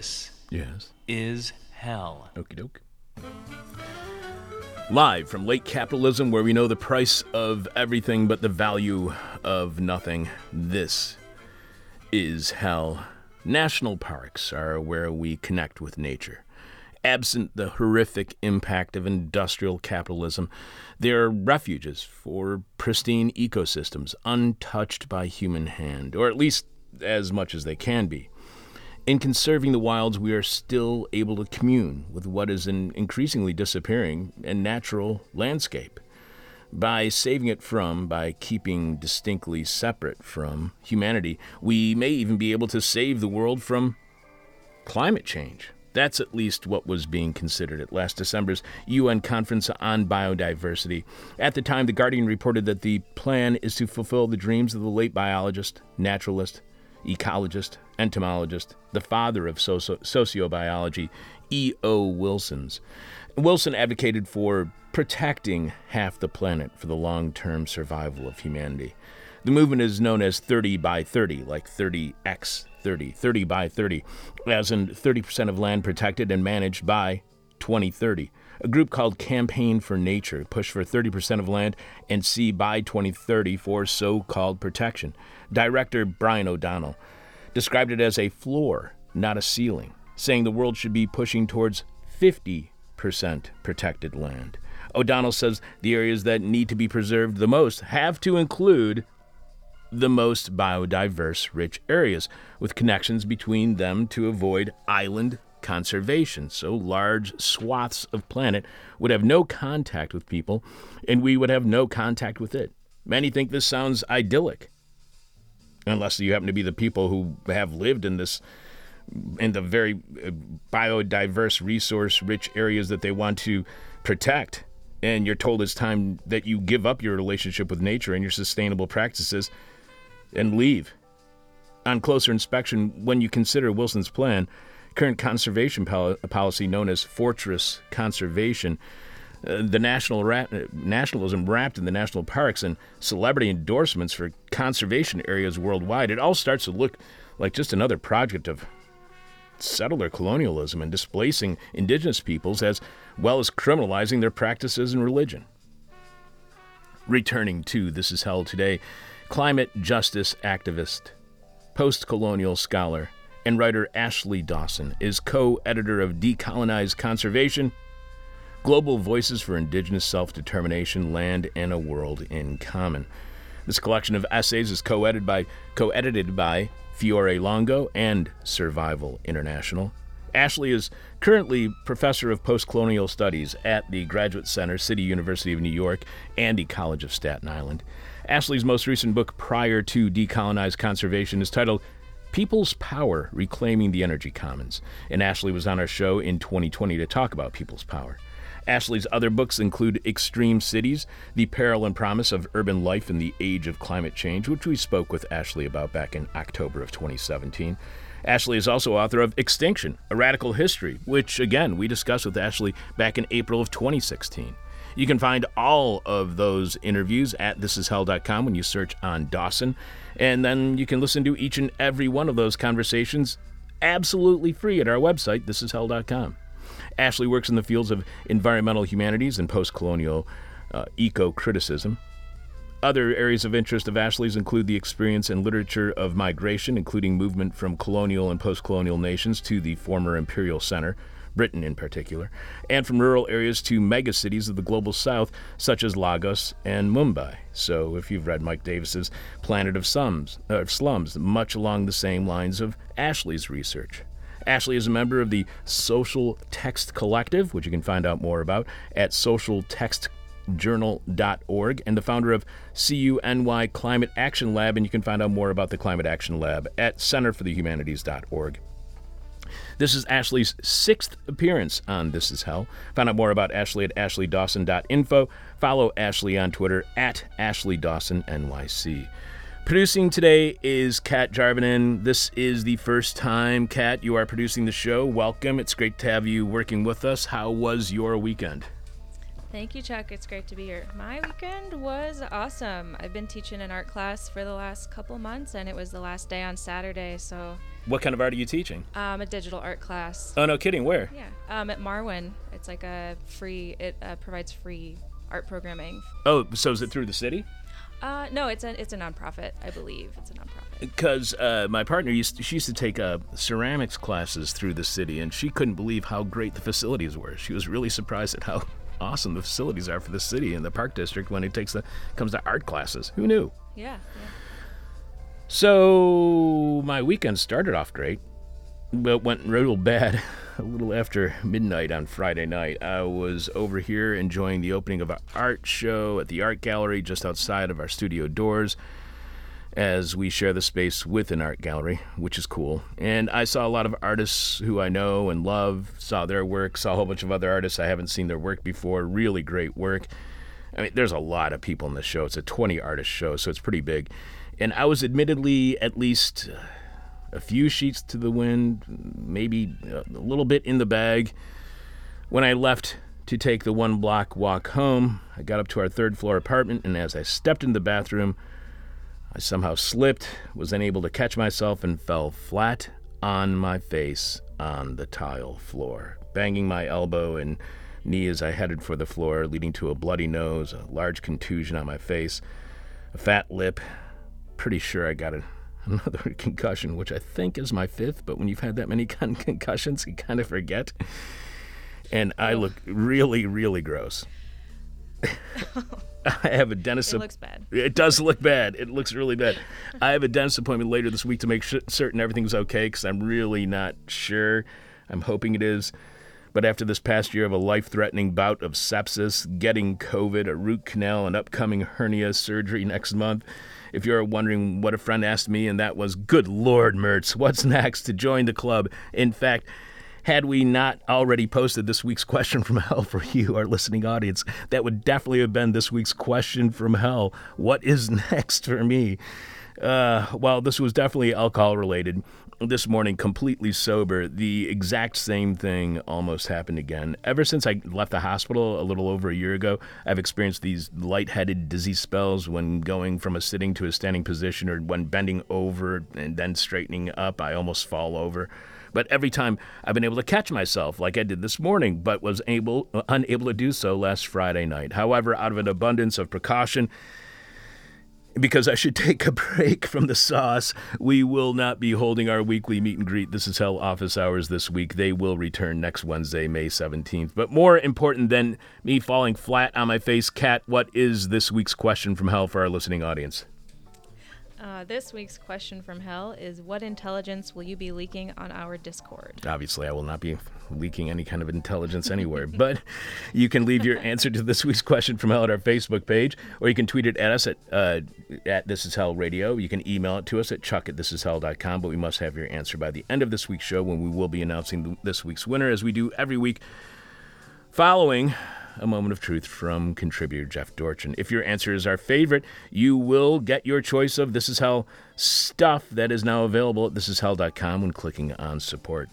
This Yes. is hell. Okie doke. Live from late capitalism, where we know the price of everything but the value of nothing. This is hell. National parks are where we connect with nature. Absent the horrific impact of industrial capitalism, they're refuges for pristine ecosystems untouched by human hand, or at least as much as they can be. In conserving the wilds, we are still able to commune with what is an increasingly disappearing and natural landscape. By saving it from, by keeping distinctly separate from humanity, we may even be able to save the world from climate change. That's at least what was being considered at last December's UN Conference on Biodiversity. At the time, The Guardian reported that the plan is to fulfill the dreams of the late biologist, naturalist, ecologist, entomologist, the father of socio- sociobiology, E.O. Wilson's. Wilson advocated for protecting half the planet for the long term survival of humanity. The movement is known as 30 by 30, like 30x 30, 30 by 30, as in 30% of land protected and managed by 2030. A group called Campaign for Nature pushed for 30% of land and sea by 2030 for so called protection. Director Brian O'Donnell described it as a floor, not a ceiling, saying the world should be pushing towards 50% protected land. O'Donnell says the areas that need to be preserved the most have to include the most biodiverse rich areas, with connections between them to avoid island conservation. So large swaths of planet would have no contact with people, and we would have no contact with it. Many think this sounds idyllic, unless you happen to be the people who have lived in this in the very uh, biodiverse resource rich areas that they want to protect and you're told it's time that you give up your relationship with nature and your sustainable practices and leave. On closer inspection, when you consider Wilson's plan, current conservation pol- policy known as fortress conservation, uh, the national ra- nationalism wrapped in the national parks and celebrity endorsements for conservation areas worldwide, it all starts to look like just another project of settler colonialism and displacing indigenous peoples as well as criminalizing their practices and religion. Returning to This Is Hell Today, climate justice activist, post colonial scholar, and writer Ashley Dawson is co editor of Decolonized Conservation Global Voices for Indigenous Self Determination, Land, and a World in Common. This collection of essays is co edited by, co-edited by Fiore Longo and Survival International. Ashley is currently professor of postcolonial studies at the Graduate Center, City University of New York, and the College of Staten Island. Ashley's most recent book, prior to Decolonized Conservation, is titled People's Power Reclaiming the Energy Commons. And Ashley was on our show in 2020 to talk about people's power. Ashley's other books include Extreme Cities, The Peril and Promise of Urban Life in the Age of Climate Change, which we spoke with Ashley about back in October of 2017. Ashley is also author of Extinction, A Radical History, which, again, we discussed with Ashley back in April of 2016. You can find all of those interviews at thisishell.com when you search on Dawson, and then you can listen to each and every one of those conversations absolutely free at our website, thisishell.com. Ashley works in the fields of environmental humanities and post colonial uh, eco criticism. Other areas of interest of Ashley's include the experience and literature of migration, including movement from colonial and post colonial nations to the former imperial center, Britain in particular, and from rural areas to megacities of the global south, such as Lagos and Mumbai. So, if you've read Mike Davis's Planet of uh, Slums, much along the same lines of Ashley's research. Ashley is a member of the Social Text Collective, which you can find out more about at socialtextjournal.org, and the founder of CUNY Climate Action Lab, and you can find out more about the Climate Action Lab at centerforthehumanities.org. This is Ashley's sixth appearance on This Is Hell. Find out more about Ashley at ashleydawson.info. Follow Ashley on Twitter at ashleydawsonnyc. Producing today is Kat Jarvinen. This is the first time, Kat, you are producing the show. Welcome. It's great to have you working with us. How was your weekend? Thank you, Chuck. It's great to be here. My weekend was awesome. I've been teaching an art class for the last couple months, and it was the last day on Saturday. So, What kind of art are you teaching? um, a digital art class. Oh, no kidding. Where? Yeah, um, at Marwen. It's like a free. It uh, provides free art programming. Oh, so is it through the city? Uh, no, it's a it's a nonprofit. I believe it's a nonprofit. Because uh, my partner used to, she used to take uh, ceramics classes through the city, and she couldn't believe how great the facilities were. She was really surprised at how awesome the facilities are for the city and the park district when it takes the comes to art classes. Who knew? Yeah. yeah. So my weekend started off great, but went real bad a little after midnight on Friday night. I was over here enjoying the opening of an art show at the art gallery just outside of our studio doors as we share the space with an art gallery, which is cool. And I saw a lot of artists who I know and love, saw their work, saw a whole bunch of other artists I haven't seen their work before. Really great work. I mean, there's a lot of people in the show. It's a 20 artist show, so it's pretty big. And I was admittedly at least a few sheets to the wind, maybe a little bit in the bag. When I left to take the one block walk home, I got up to our third floor apartment, and as I stepped in the bathroom, I somehow slipped, was unable to catch myself, and fell flat on my face on the tile floor, banging my elbow and knee as I headed for the floor, leading to a bloody nose, a large contusion on my face, a fat lip. Pretty sure I got a, another concussion, which I think is my fifth, but when you've had that many con- concussions, you kind of forget. And I look really, really gross. I have a dentist. It looks bad. It does look bad. It looks really bad. I have a dentist appointment later this week to make sh- certain everything's okay because I'm really not sure. I'm hoping it is. But after this past year of a life threatening bout of sepsis, getting COVID, a root canal, and upcoming hernia surgery next month, if you're wondering what a friend asked me, and that was, Good Lord, Mertz, what's next to join the club? In fact, had we not already posted this week's question from hell for you, our listening audience, that would definitely have been this week's question from hell. What is next for me? Uh, well, this was definitely alcohol related. This morning, completely sober, the exact same thing almost happened again. Ever since I left the hospital a little over a year ago, I've experienced these lightheaded, dizzy spells when going from a sitting to a standing position or when bending over and then straightening up. I almost fall over. But every time I've been able to catch myself, like I did this morning, but was able unable to do so last Friday night. However, out of an abundance of precaution, because I should take a break from the sauce, we will not be holding our weekly meet and greet. This is Hell office hours this week. They will return next Wednesday, May 17th. But more important than me falling flat on my face, Kat, what is this week's question from Hell for our listening audience? Uh, this week's question from hell is What intelligence will you be leaking on our Discord? Obviously, I will not be leaking any kind of intelligence anywhere, but you can leave your answer to this week's question from hell at our Facebook page, or you can tweet it at us at, uh, at This Is Hell Radio. You can email it to us at chuck at thisishell.com, but we must have your answer by the end of this week's show when we will be announcing this week's winner, as we do every week, following a moment of truth from contributor Jeff Dorchin. If your answer is our favorite, you will get your choice of This Is Hell stuff that is now available at thisishell.com when clicking on support.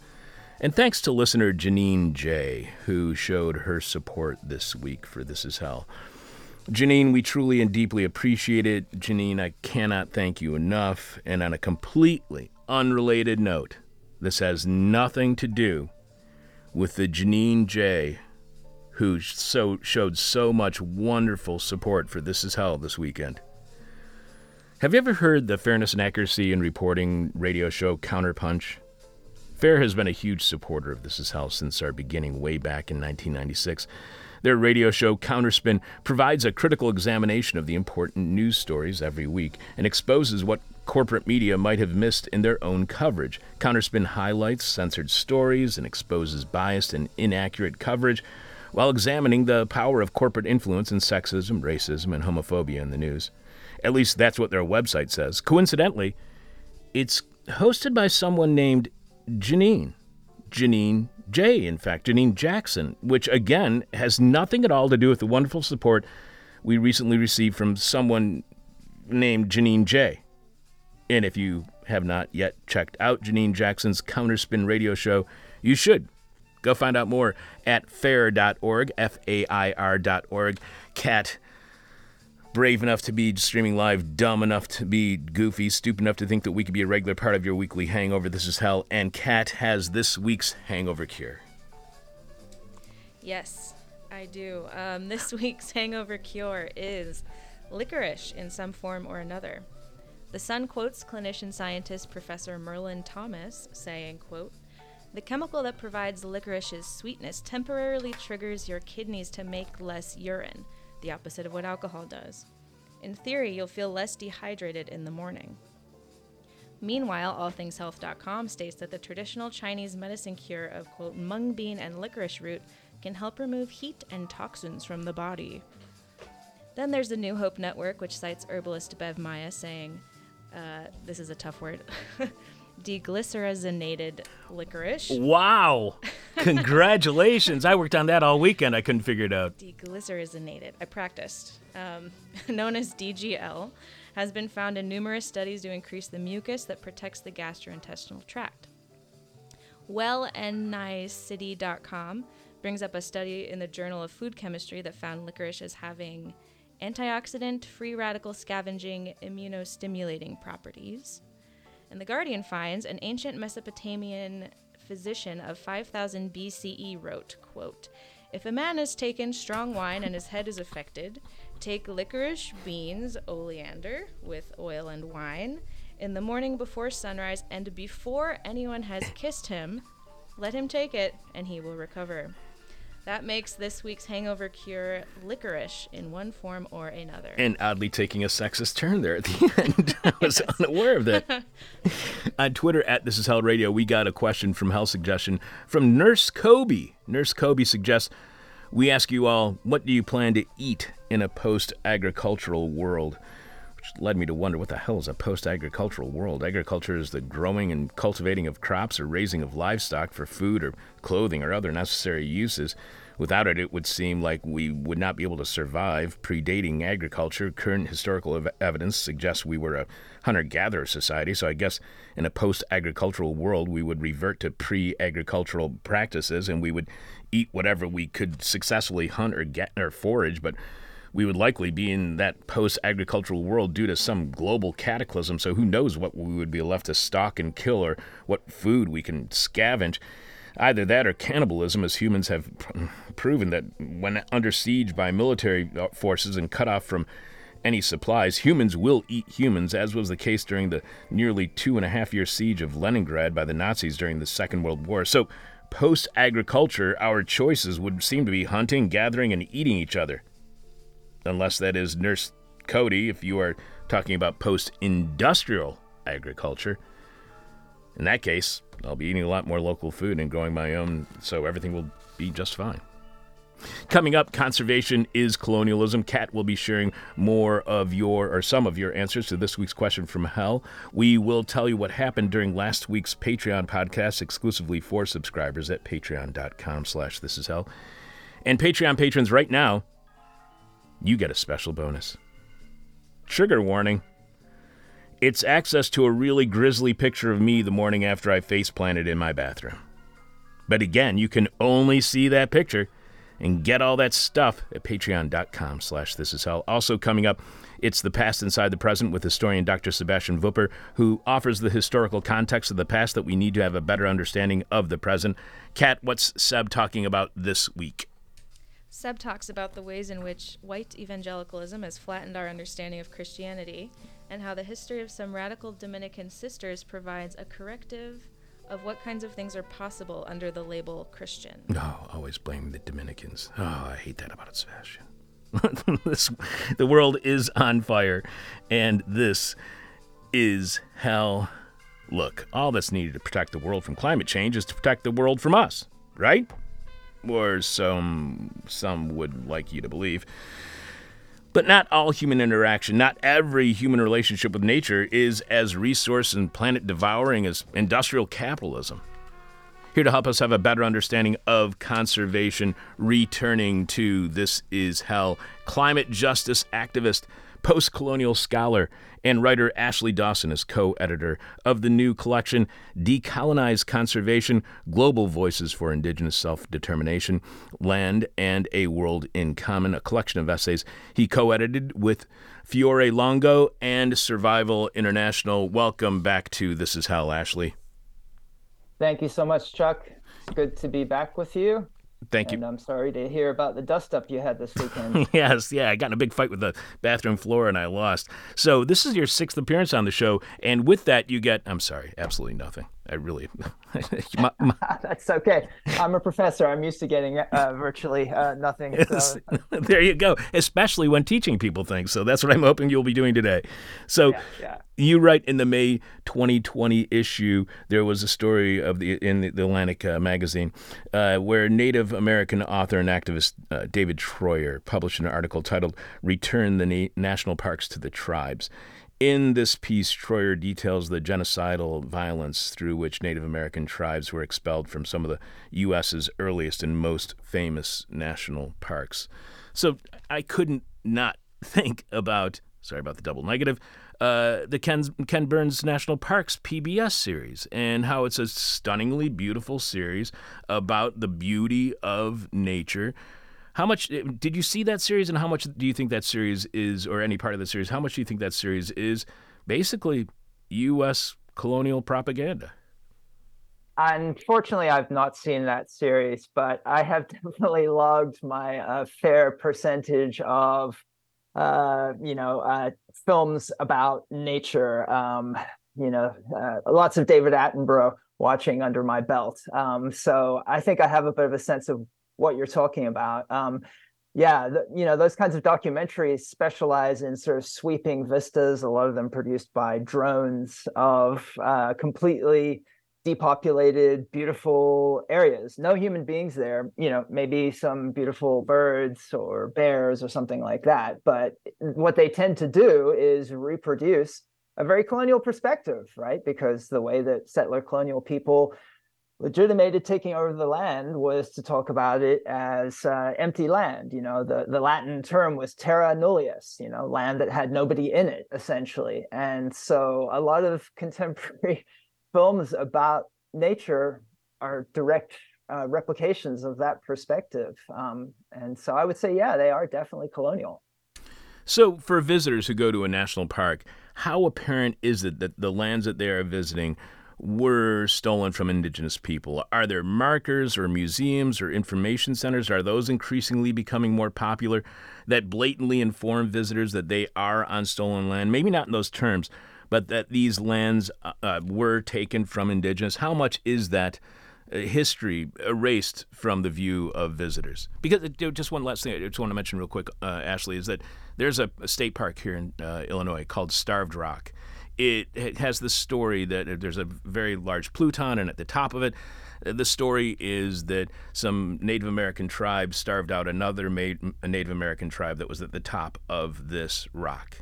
And thanks to listener Janine J, who showed her support this week for This Is Hell. Janine, we truly and deeply appreciate it. Janine, I cannot thank you enough. And on a completely unrelated note, this has nothing to do with the Janine J who so showed so much wonderful support for This Is Hell this weekend. Have you ever heard the Fairness and Accuracy in Reporting radio show Counterpunch? Fair has been a huge supporter of This Is Hell since our beginning way back in 1996. Their radio show Counterspin provides a critical examination of the important news stories every week and exposes what corporate media might have missed in their own coverage. Counterspin highlights censored stories and exposes biased and inaccurate coverage while examining the power of corporate influence in sexism, racism, and homophobia in the news. At least that's what their website says. Coincidentally, it's hosted by someone named Janine. Janine J, in fact, Janine Jackson, which again has nothing at all to do with the wonderful support we recently received from someone named Janine J. And if you have not yet checked out Janine Jackson's Counterspin radio show, you should Go find out more at fair.org, F A I R.org. Kat, brave enough to be streaming live, dumb enough to be goofy, stupid enough to think that we could be a regular part of your weekly hangover. This is hell. And Kat has this week's hangover cure. Yes, I do. Um, this week's hangover cure is licorice in some form or another. The Sun quotes clinician scientist Professor Merlin Thomas saying, quote, the chemical that provides licorice's sweetness temporarily triggers your kidneys to make less urine, the opposite of what alcohol does. In theory, you'll feel less dehydrated in the morning. Meanwhile, allthingshealth.com states that the traditional Chinese medicine cure of, quote, mung bean and licorice root can help remove heat and toxins from the body. Then there's the New Hope Network, which cites herbalist Bev Maya saying, uh, this is a tough word, deglycerinated licorice. Wow. Congratulations. I worked on that all weekend. I couldn't figure it out. Deglycerinated. I practiced. Um, known as DGL, has been found in numerous studies to increase the mucus that protects the gastrointestinal tract. WellNICity.com brings up a study in the Journal of Food Chemistry that found licorice as having antioxidant, free radical scavenging, immunostimulating properties. And the Guardian finds an ancient Mesopotamian physician of 5000 BCE wrote, quote, If a man has taken strong wine and his head is affected, take licorice, beans, oleander with oil and wine in the morning before sunrise and before anyone has kissed him, let him take it and he will recover. That makes this week's hangover cure licorice in one form or another. And oddly taking a sexist turn there at the end. I was yes. unaware of that. On Twitter at This Is Hell Radio, we got a question from Hell Suggestion from Nurse Kobe. Nurse Kobe suggests we ask you all, what do you plan to eat in a post agricultural world? Which led me to wonder what the hell is a post agricultural world? Agriculture is the growing and cultivating of crops or raising of livestock for food or clothing or other necessary uses. Without it, it would seem like we would not be able to survive. Predating agriculture, current historical ev- evidence suggests we were a hunter gatherer society, so I guess in a post agricultural world, we would revert to pre agricultural practices and we would eat whatever we could successfully hunt or get or forage, but we would likely be in that post agricultural world due to some global cataclysm, so who knows what we would be left to stalk and kill or what food we can scavenge. Either that or cannibalism, as humans have proven that when under siege by military uh, forces and cut off from any supplies, humans will eat humans, as was the case during the nearly two and a half year siege of Leningrad by the Nazis during the Second World War. So, post agriculture, our choices would seem to be hunting, gathering, and eating each other unless that is Nurse Cody, if you are talking about post industrial agriculture. In that case, I'll be eating a lot more local food and growing my own, so everything will be just fine. Coming up, conservation is colonialism. Kat will be sharing more of your or some of your answers to this week's question from hell. We will tell you what happened during last week's Patreon podcast exclusively for subscribers at patreon.com slash this is hell. And Patreon patrons right now you get a special bonus. Trigger warning. It's access to a really grisly picture of me the morning after I face planted in my bathroom. But again, you can only see that picture and get all that stuff at patreon.com slash this is hell. Also coming up, it's the past inside the present with historian Dr. Sebastian Wupper, who offers the historical context of the past that we need to have a better understanding of the present. Kat, what's Seb talking about this week? Seb talks about the ways in which white evangelicalism has flattened our understanding of Christianity and how the history of some radical Dominican sisters provides a corrective of what kinds of things are possible under the label Christian. No, oh, always blame the Dominicans. Oh, I hate that about it, Sebastian. this, the world is on fire, and this is hell. Look, all that's needed to protect the world from climate change is to protect the world from us, right? Or some some would like you to believe. But not all human interaction, not every human relationship with nature is as resource and planet devouring as industrial capitalism. Here to help us have a better understanding of conservation, returning to This Is Hell, climate justice activist post colonial scholar, and writer Ashley Dawson is co editor of the new collection, Decolonize Conservation Global Voices for Indigenous Self Determination, Land and a World in Common, a collection of essays he co edited with Fiore Longo and Survival International. Welcome back to This Is Hell, Ashley. Thank you so much, Chuck. It's good to be back with you. Thank you. And I'm sorry to hear about the dust up you had this weekend. yes, yeah, I got in a big fight with the bathroom floor and I lost. So this is your sixth appearance on the show, and with that you get I'm sorry, absolutely nothing. I really. my, my... That's okay. I'm a professor. I'm used to getting uh, virtually uh, nothing. So. there you go. Especially when teaching people things. So that's what I'm hoping you'll be doing today. So yeah, yeah. you write in the May 2020 issue, there was a story of the in the Atlantic uh, magazine uh, where Native American author and activist uh, David Treuer published an article titled "Return the Na- National Parks to the Tribes." In this piece, Treuer details the genocidal violence through which Native American tribes were expelled from some of the U.S.'s earliest and most famous national parks. So I couldn't not think about, sorry about the double negative, uh, the Ken, Ken Burns National Parks PBS series and how it's a stunningly beautiful series about the beauty of nature how much eh, did you see that series, and how much do you think that series is, or any part of the series? How much do you think that series is basically U.S. colonial propaganda? Unfortunately, I've not seen that series, but I have definitely logged my uh, fair percentage of, uh, you know, uh, films about nature. Um, you know, uh, lots of David Attenborough watching under my belt. Um, so I think I have a bit of a sense of what you're talking about. Um, yeah, the, you know, those kinds of documentaries specialize in sort of sweeping vistas, a lot of them produced by drones of uh, completely depopulated, beautiful areas. No human beings there, you know, maybe some beautiful birds or bears or something like that. But what they tend to do is reproduce a very colonial perspective, right? Because the way that settler colonial people legitimated taking over the land was to talk about it as uh, empty land. You know, the, the Latin term was terra nullius, you know, land that had nobody in it, essentially. And so a lot of contemporary films about nature are direct uh, replications of that perspective. Um, and so I would say, yeah, they are definitely colonial. So, for visitors who go to a national park, how apparent is it that the lands that they are visiting were stolen from indigenous people? Are there markers or museums or information centers? Are those increasingly becoming more popular that blatantly inform visitors that they are on stolen land? Maybe not in those terms, but that these lands uh, uh were taken from indigenous. How much is that? Uh, history erased from the view of visitors. Because uh, just one last thing I just want to mention real quick, uh, Ashley, is that there's a, a state park here in uh, Illinois called Starved Rock, it, has the story that uh, there's a very large Pluton, and at the top of it, uh, the story is that some Native American tribe starved out another Native American tribe that was at the top of this rock.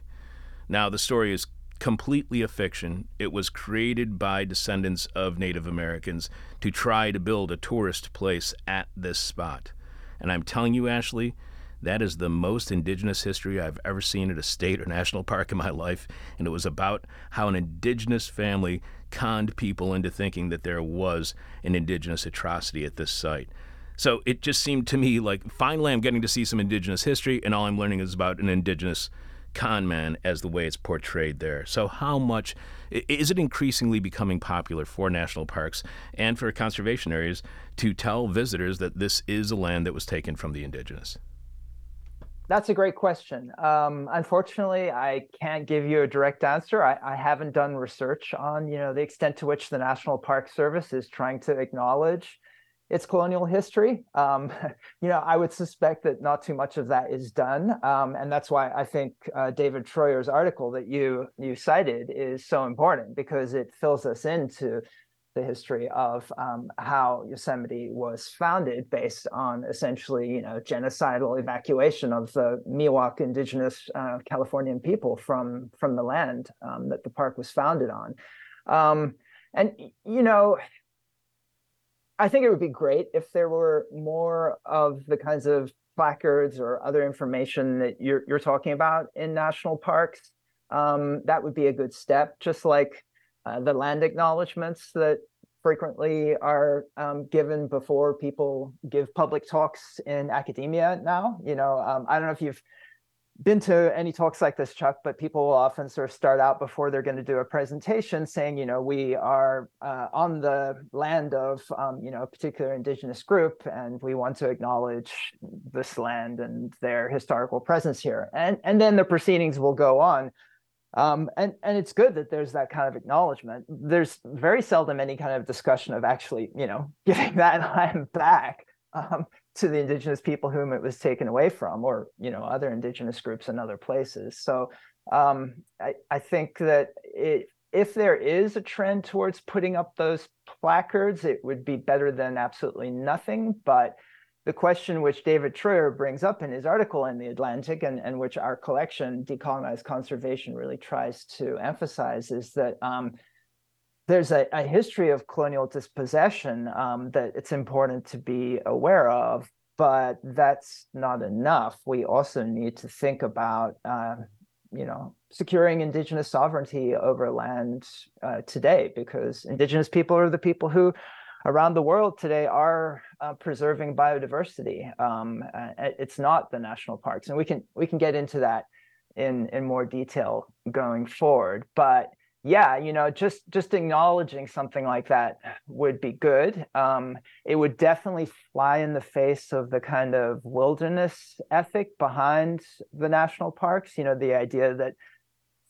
Now, the story is completely a fiction. It was created by descendants of Native Americans to try to build a tourist place at this spot. And I'm telling you, Ashley, that is the most indigenous history I've ever seen at a state or national park in my life. And it was about how an indigenous family conned people into thinking that there was an indigenous atrocity at this site. So it just seemed to me like finally I'm getting to see some indigenous history, and all I'm learning is about an indigenous con man as the way it's portrayed there. So, how much is it increasingly becoming popular for national parks and for conservation areas to tell visitors that this is a land that was taken from the indigenous? That's a great question. Um, unfortunately, I can't give you a direct answer. I, I, haven't done research on, you know, the extent to which the National Park Service is trying to acknowledge its colonial history. Um, you know, I would suspect that not too much of that is done, um, and that's why I think uh, David Treuer's article that you you cited is so important because it fills us into the history of um, how Yosemite was founded based on essentially, you know, genocidal evacuation of the Miwok indigenous uh, Californian people from, from the land um, that the park was founded on. Um, and, you know, I think it would be great if there were more of the kinds of placards or other information that you're you're talking about in national parks, um, that would be a good step. Just like uh, the land acknowledgments that frequently are um, given before people give public talks in academia now. You know, um, I don't know if you've been to any talks like this, Chuck, but people will often sort of start out before they're going to do a presentation saying, you know, we are uh, on the land of, um, you know, a particular indigenous group, and we want to acknowledge this land and their historical presence here. And, and then the proceedings will go on. Um, and, and it's good that there's that kind of acknowledgement. There's very seldom any kind of discussion of actually, you know, giving that land back. Um, to the indigenous people whom it was taken away from, or you know other indigenous groups in other places. So um, I, I think that it, if there is a trend towards putting up those placards, it would be better than absolutely nothing. But the question which David Treuer brings up in his article in the Atlantic, and, and which our collection, Decolonized Conservation, really tries to emphasize, is that um, there's a, a, history of colonial dispossession um, that it's important to be aware of, but that's not enough. We also need to think about, uh, you know, securing indigenous sovereignty over land uh, today, because indigenous people are the people who, around the world today, are uh, preserving biodiversity. Um, it's not the national parks, and we can we can get into that in in more detail going forward, but yeah, you know, just just acknowledging something like that would be good. Um, it would definitely fly in the face of the kind of wilderness ethic behind the national parks. You know, the idea that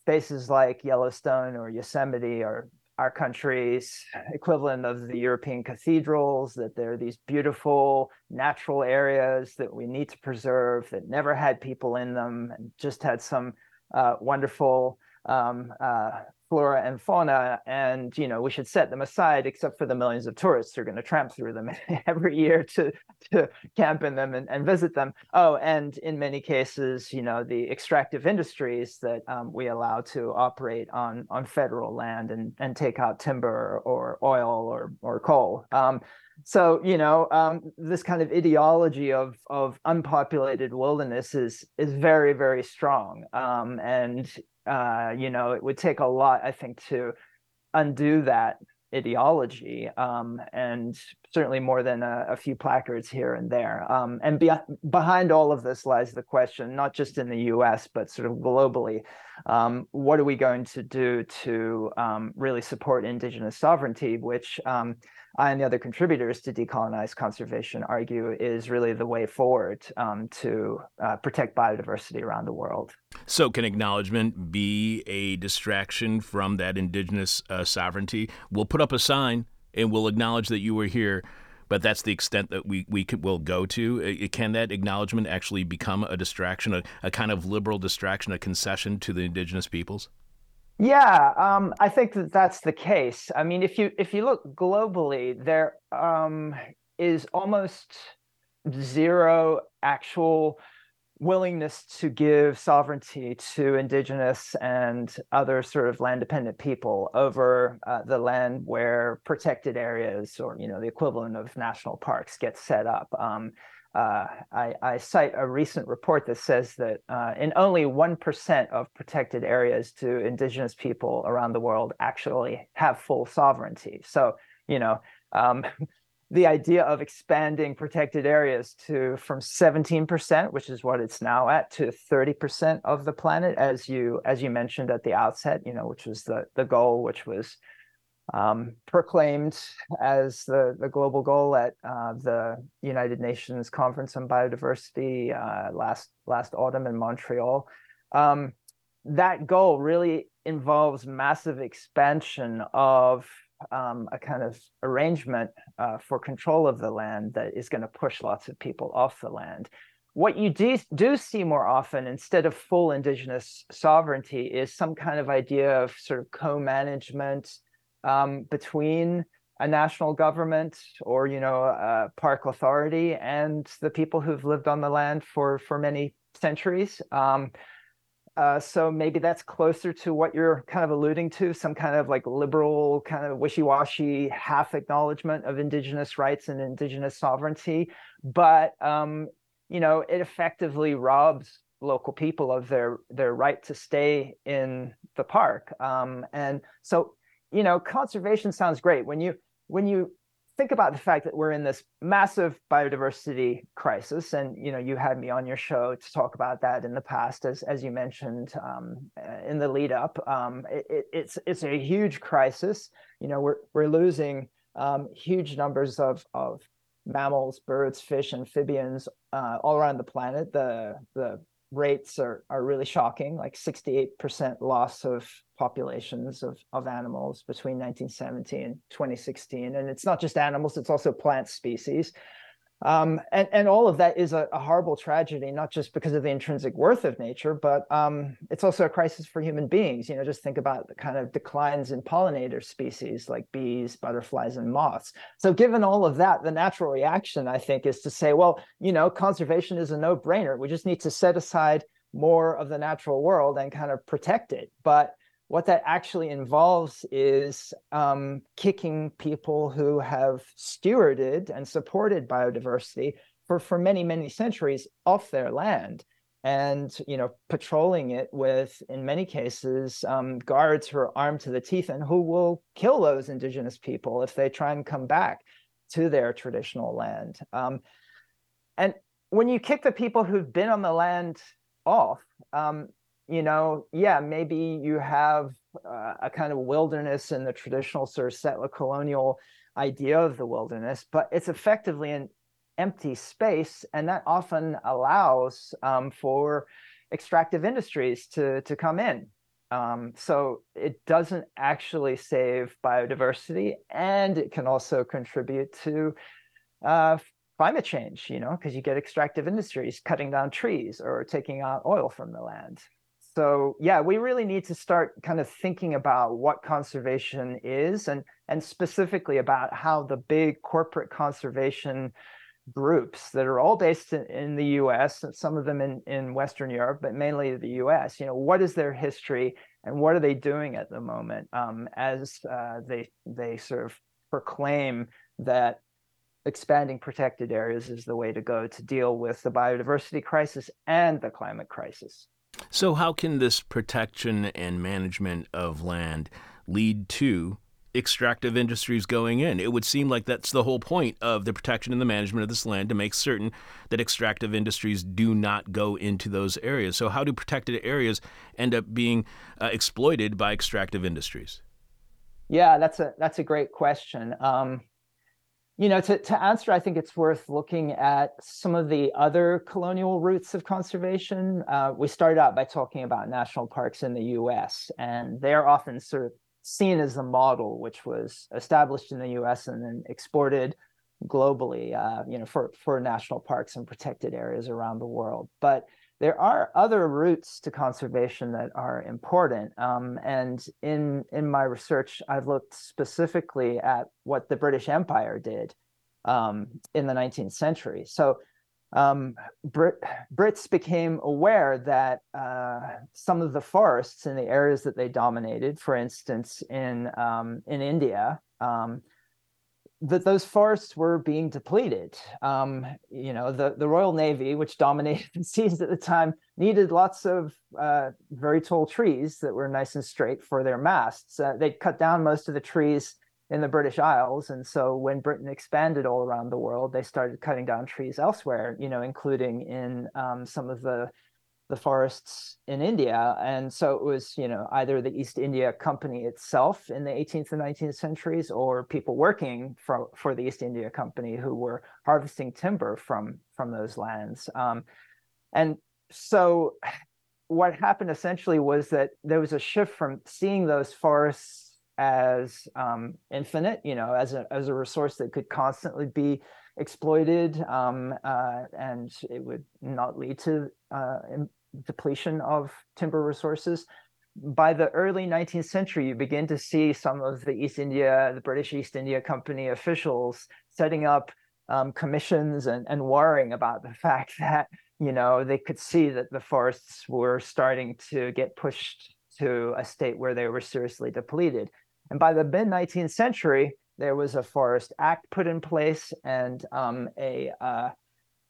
spaces like Yellowstone or Yosemite are our country's equivalent of the European cathedrals, that there are these beautiful natural areas that we need to preserve that never had people in them and just had some uh, wonderful um, uh, flora and fauna and you know we should set them aside except for the millions of tourists who are going to tramp through them every year to to camp in them and, and visit them. Oh and in many cases you know the extractive industries that um, we allow to operate on on federal land and and take out timber or oil or or coal. Um, so you know um, this kind of ideology of of unpopulated wilderness is is very very strong um, and uh, you know, it would take a lot, I think, to undo that ideology, um, and certainly more than a, a, few placards here and there. Um, and be, behind all of this lies the question, not just in the U.S. but sort of globally, um, what are we going to do to um, really support indigenous sovereignty, which I and the other contributors to decolonized conservation argue is really the way forward um, to uh, protect biodiversity around the world. So, can acknowledgement be a distraction from that indigenous uh, sovereignty? We'll put up a sign and we'll acknowledge that you were here, but that's the extent that we, we could, will go to. can that acknowledgement actually become a distraction, a, a kind of liberal distraction, a concession to the indigenous peoples? Yeah, um, I think that that's the case. I mean, if you if you look globally, there um, is almost zero actual willingness to give sovereignty to indigenous and other sort of land dependent people over uh, the land where protected areas or you know the equivalent of national parks get set up. Um, uh, I, I, cite a recent report that says that uh, in only 1% of protected areas do indigenous people around the world actually have full sovereignty. So, you know, um, the idea of expanding protected areas to from 17%, which is what it's now at, to 30% of the planet, as you as you mentioned at the outset, you know, which was the the goal, which was um, proclaimed as the, the global goal at uh, the United Nations Conference on Biodiversity uh, last last autumn in Montreal. Um, that goal really involves massive expansion of um, a kind of arrangement uh, for control of the land that is going to push lots of people off the land. What you do, do see more often, instead of full indigenous sovereignty, is some kind of idea of sort of co-management um, between a national government or you know a park authority and the people who've lived on the land for for many centuries um, uh, so maybe that's closer to what you're kind of alluding to some kind of like liberal kind of wishy-washy half acknowledgement of indigenous rights and indigenous sovereignty but um, you know, it effectively robs local people of their their right to stay in the park. Um, and so, you know, conservation sounds great. When you when you think about the fact that we're in this massive biodiversity crisis and you know you had me on your show to talk about that in the past as as you mentioned um, uh, in the lead up um, it, it's it's a huge crisis. You know we're we're losing um, huge numbers of of mammals birds fish amphibians uh, all around the planet. The the rates are, are really shocking, like 68% loss of populations of, of animals between 1917 and 2016. And it's not just animals, it's also plant species. Um, and, and all of that is a, a, horrible tragedy, not just because of the intrinsic worth of nature, but um, it's also a crisis for human beings. You know, just think about the kind of declines in pollinator species like bees, butterflies, and moths. So, given all of that, the natural reaction, I think, is to say, well, you know, conservation is a no brainer. We just need to set aside more of the natural world and kind of protect it. But what that actually involves is um, kicking people who have stewarded and supported biodiversity for, for many, many centuries off their land and you know patrolling it with in many cases um, guards who are armed to the teeth and who will kill those indigenous people if they try and come back to their traditional land. Um, and when you kick the people who've been on the land off um, you know, yeah, maybe you have uh, a kind of wilderness in the traditional sort of settler colonial idea of the wilderness, but it's effectively an empty space, and that often allows um, for extractive industries to to come in. Um, so it doesn't actually save biodiversity, and it can also contribute to uh, climate change. You know, because you get extractive industries cutting down trees or taking out oil from the land so yeah we really need to start kind of thinking about what conservation is and and specifically about how the big corporate conservation groups that are all based in, in the us and some of them in, in western europe but mainly the us you know what is their history and what are they doing at the moment um, as uh, they they sort of proclaim that expanding protected areas is the way to go to deal with the biodiversity crisis and the climate crisis so, how can this protection and management of land lead to extractive industries going in? It would seem like that's the whole point of the protection and the management of this land to make certain that extractive industries do not go into those areas. So, how do protected areas end up being uh, exploited by extractive industries? Yeah, that's a that's a great question. Um, you know, to, to answer, I think it's worth looking at some of the other colonial routes of conservation. Uh, we started out by talking about national parks in the US, and they're often sort of seen as the model, which was established in the US and then exported globally, uh, you know, for, for national parks and protected areas around the world. But there are other routes to conservation that are important. Um, and in in my research, I've looked specifically at what the British Empire did um, in the 19th century. So um, Brit- Brits became aware that uh, some of the forests in the areas that they dominated, for instance, in um, in India, um, that those forests were being depleted. Um, you know, the, the Royal Navy, which dominated the seas at the time, needed lots of uh, very tall trees that were nice and straight for their masts. Uh, they'd cut down most of the trees in the British Isles, and so when Britain expanded all around the world, they started cutting down trees elsewhere. You know, including in um, some of the the forests in India. And so it was, you know, either the East India Company itself in the 18th and 19th centuries or people working for, for the East India Company who were harvesting timber from, from those lands. Um, and so what happened essentially was that there was a shift from seeing those forests as um, infinite, you know, as a, as a resource that could constantly be exploited um, uh, and it would not lead to uh, depletion of timber resources. By the early 19th century, you begin to see some of the East India, the British East India Company officials setting up um, commissions and, and worrying about the fact that, you know, they could see that the forests were starting to get pushed to a state where they were seriously depleted. And by the mid 19th century, there was a Forest Act put in place and um, a uh,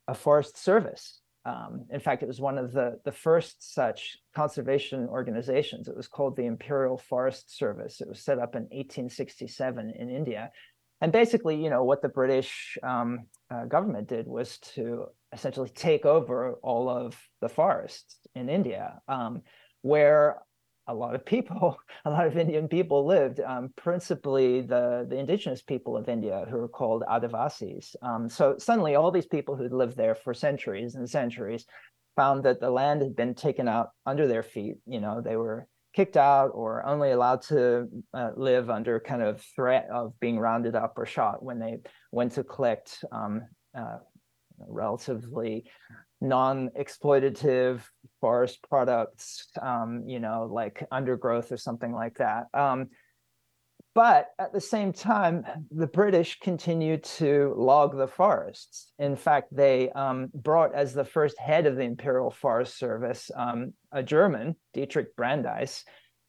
a forest service. Um, in fact, it was one of the, the first such conservation organizations. It was called the Imperial Forest Service. It was set up in 1867 in India. And basically, you know, what the British um, uh, government did was to essentially take over all of the forests in India, um, where a lot of people, a lot of Indian people lived, um, principally the, the indigenous people of India who were called Adivasis. Um, so suddenly all these people who'd lived there for centuries and centuries found that the land had been taken out under their feet. You know, they were kicked out or only allowed to uh, live under kind of threat of being rounded up or shot when they went to collect um, uh, relatively non-exploitative forest products, um, you know, like undergrowth or something like that. Um, but at the same time, the British continued to log the forests. In fact, they um, brought as the first head of the Imperial Forest Service um, a German, Dietrich Brandis,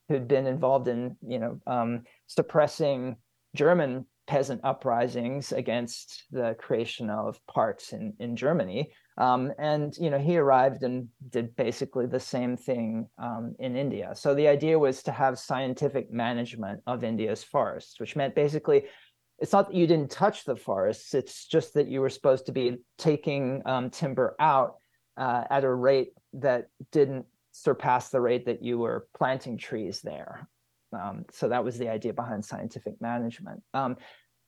who'd been involved in, you know, um, suppressing German peasant uprisings against the creation of parks in, in Germany. Um, and you know, he arrived and did basically the same thing um, in India. So the idea was to have scientific management of India's forests, which meant basically it's not that you didn't touch the forests, it's just that you were supposed to be taking um, timber out uh, at a rate that didn't surpass the rate that you were planting trees there. Um, so that was the idea behind scientific management.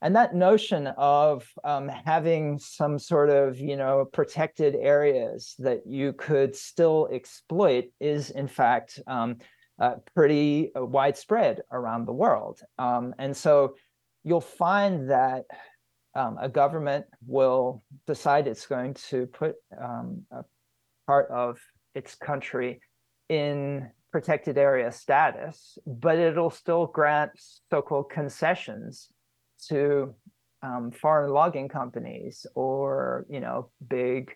And that notion of um, having some sort of you know protected areas that you could still exploit is in fact um, uh, pretty uh, widespread around the world. Um, and so you'll find that um, a government will decide it's going to put um, a part of its country in protected area status but it'll still grant so-called concessions to um, foreign logging companies or you know big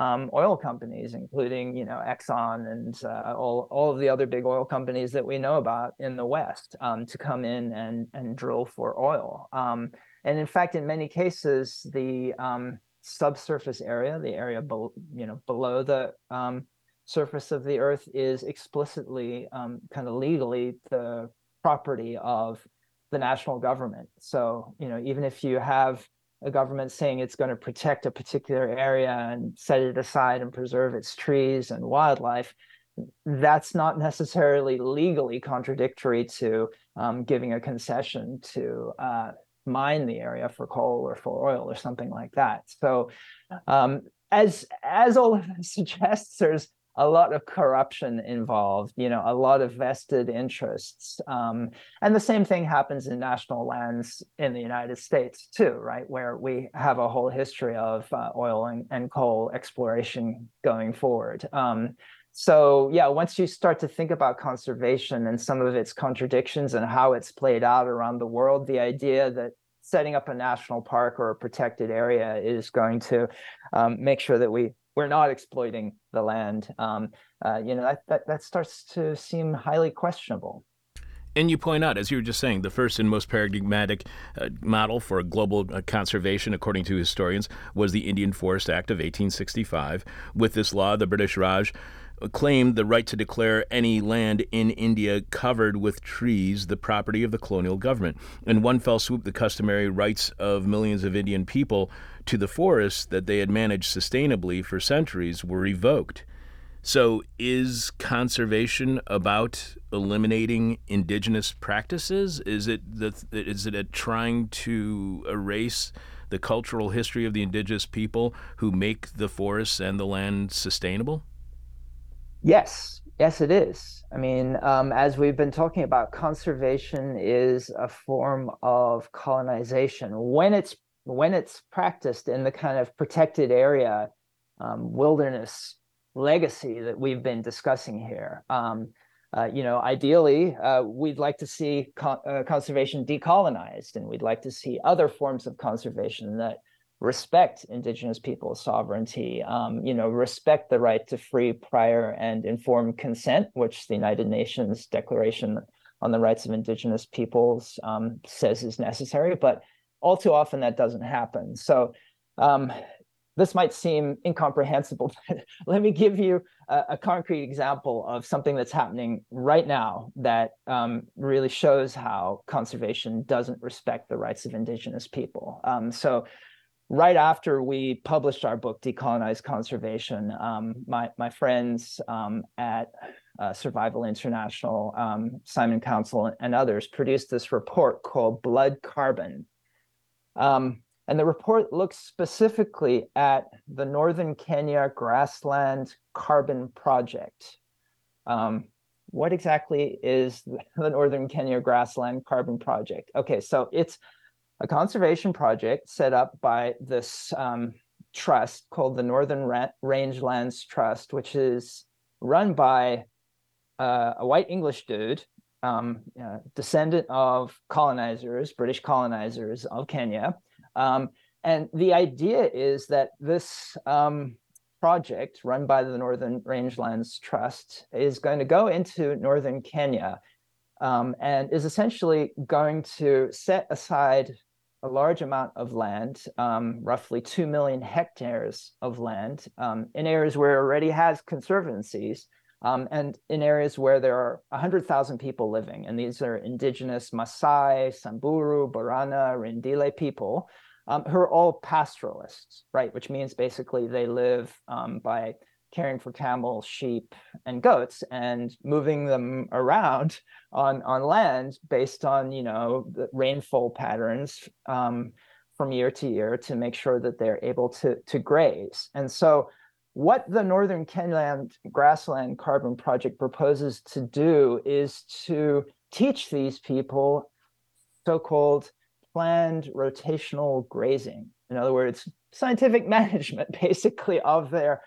um, oil companies, including you know Exxon and uh, all all of the other big oil companies that we know about in the West, um, to come in and and drill for oil. Um, and in fact, in many cases, the um, subsurface area, the area be- you know below the um, surface of the Earth, is explicitly kind of legally the property of the national government. So, you know, even if you have a government saying it's going to protect a particular area and set it aside and preserve its trees and wildlife, that's not necessarily legally contradictory to um, giving a concession to uh, mine the area for coal or for oil or something like that. So, um, as as all of this suggests, there's a lot of corruption involved, you know, a lot of vested interests. Um, and the same thing happens in national lands in the United States too, right? Where we have a whole history of uh, oil and, and, coal exploration going forward. Um, so yeah, once you start to think about conservation and some of its contradictions and how it's played out around the world, the idea that setting up a national park or a protected area is going to um, make sure that we we're not exploiting the land, um, uh, you know, that, that, that starts to seem highly questionable. And you point out, as you were just saying, the first and most paradigmatic uh, model for global uh, conservation, according to historians, was the Indian Forest Act of 1865. With this law, the British Raj claimed the right to declare any land in India covered with trees the property of the colonial government. In one fell swoop, the customary rights of millions of Indian people to the forests that they had managed sustainably for centuries were revoked. So, is conservation about eliminating indigenous practices? Is it the, is it trying to erase the cultural history of the indigenous people who make the forests and the land sustainable? Yes, yes, it is. I mean, um, as we've been talking about, conservation is a form of colonization when it's when it's practiced in the kind of protected area um, wilderness legacy that we've been discussing here. Um, uh, you know, ideally, uh, we'd like to see co- uh, conservation decolonized, and we'd like to see other forms of conservation that respect indigenous people's sovereignty, um, you know, respect the right to free, prior, and informed consent, which the United Nations Declaration on the Rights of Indigenous Peoples um, says is necessary. But all too often that doesn't happen. So, um, this might seem incomprehensible, but let me give you a, a, concrete example of something that's happening right now that um, really shows how conservation doesn't respect the rights of indigenous people. Um, so right after we published our book, Decolonize Conservation, um, my, my friends um, at uh, Survival International, um, Simon Counsell, and others produced this report called Blood Carbon. Um, and the report looks specifically at the Northern Kenya Grassland Carbon Project. Um, what exactly is the Northern Kenya Grassland Carbon Project? Okay, so it's a conservation project set up by this um, trust called the Northern Rangelands Trust, which is run by uh, a white English dude, um, uh, descendant of colonizers, British colonizers of Kenya. Um, and the idea is that this um, project run by the Northern Rangelands Trust is going to go into northern Kenya um, and is essentially going to set aside a large amount of land, um, roughly 2 million hectares of land um, in areas where it already has conservancies um, and in areas where there are 100,000 people living. And these are indigenous Maasai, Samburu, Borana, Rendille people um, who are all pastoralists, right? Which means basically they live um, by caring for camels, sheep, and goats and moving them around on, on land based on, you know, the rainfall patterns um, from year to year to make sure that they're able to, to graze. And so what the Northern Kenland Grassland Carbon Project proposes to do is to teach these people so-called planned rotational grazing. In other words, scientific management basically of their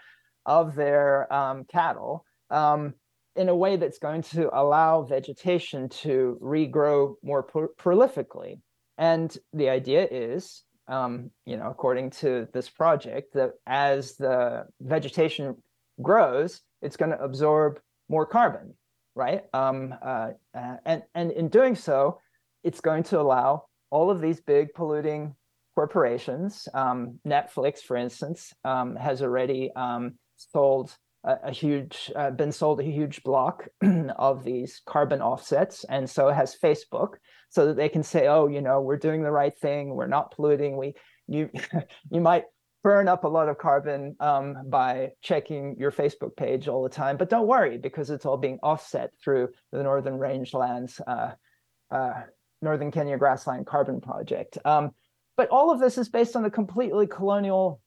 of their um, cattle um, in a way that's going to allow vegetation to regrow more pro- prolifically. And the idea is um, you know, according to this project, that as the vegetation grows, it's going to absorb more carbon, right? Um, uh, uh, and and in doing so, it's going to allow all of these big polluting corporations. Um, Netflix, for instance, um, has already um, sold a, a huge, uh, been sold a huge block of these carbon offsets, and so has Facebook so that they can say, oh, you know, we're doing the right thing, we're not polluting. We you you might burn up a lot of carbon um, by checking your Facebook page all the time, but don't worry because it's all being offset through the Northern Rangelands, uh, uh, Northern Kenya Grassland Carbon Project. Um, but all of this is based on a completely colonial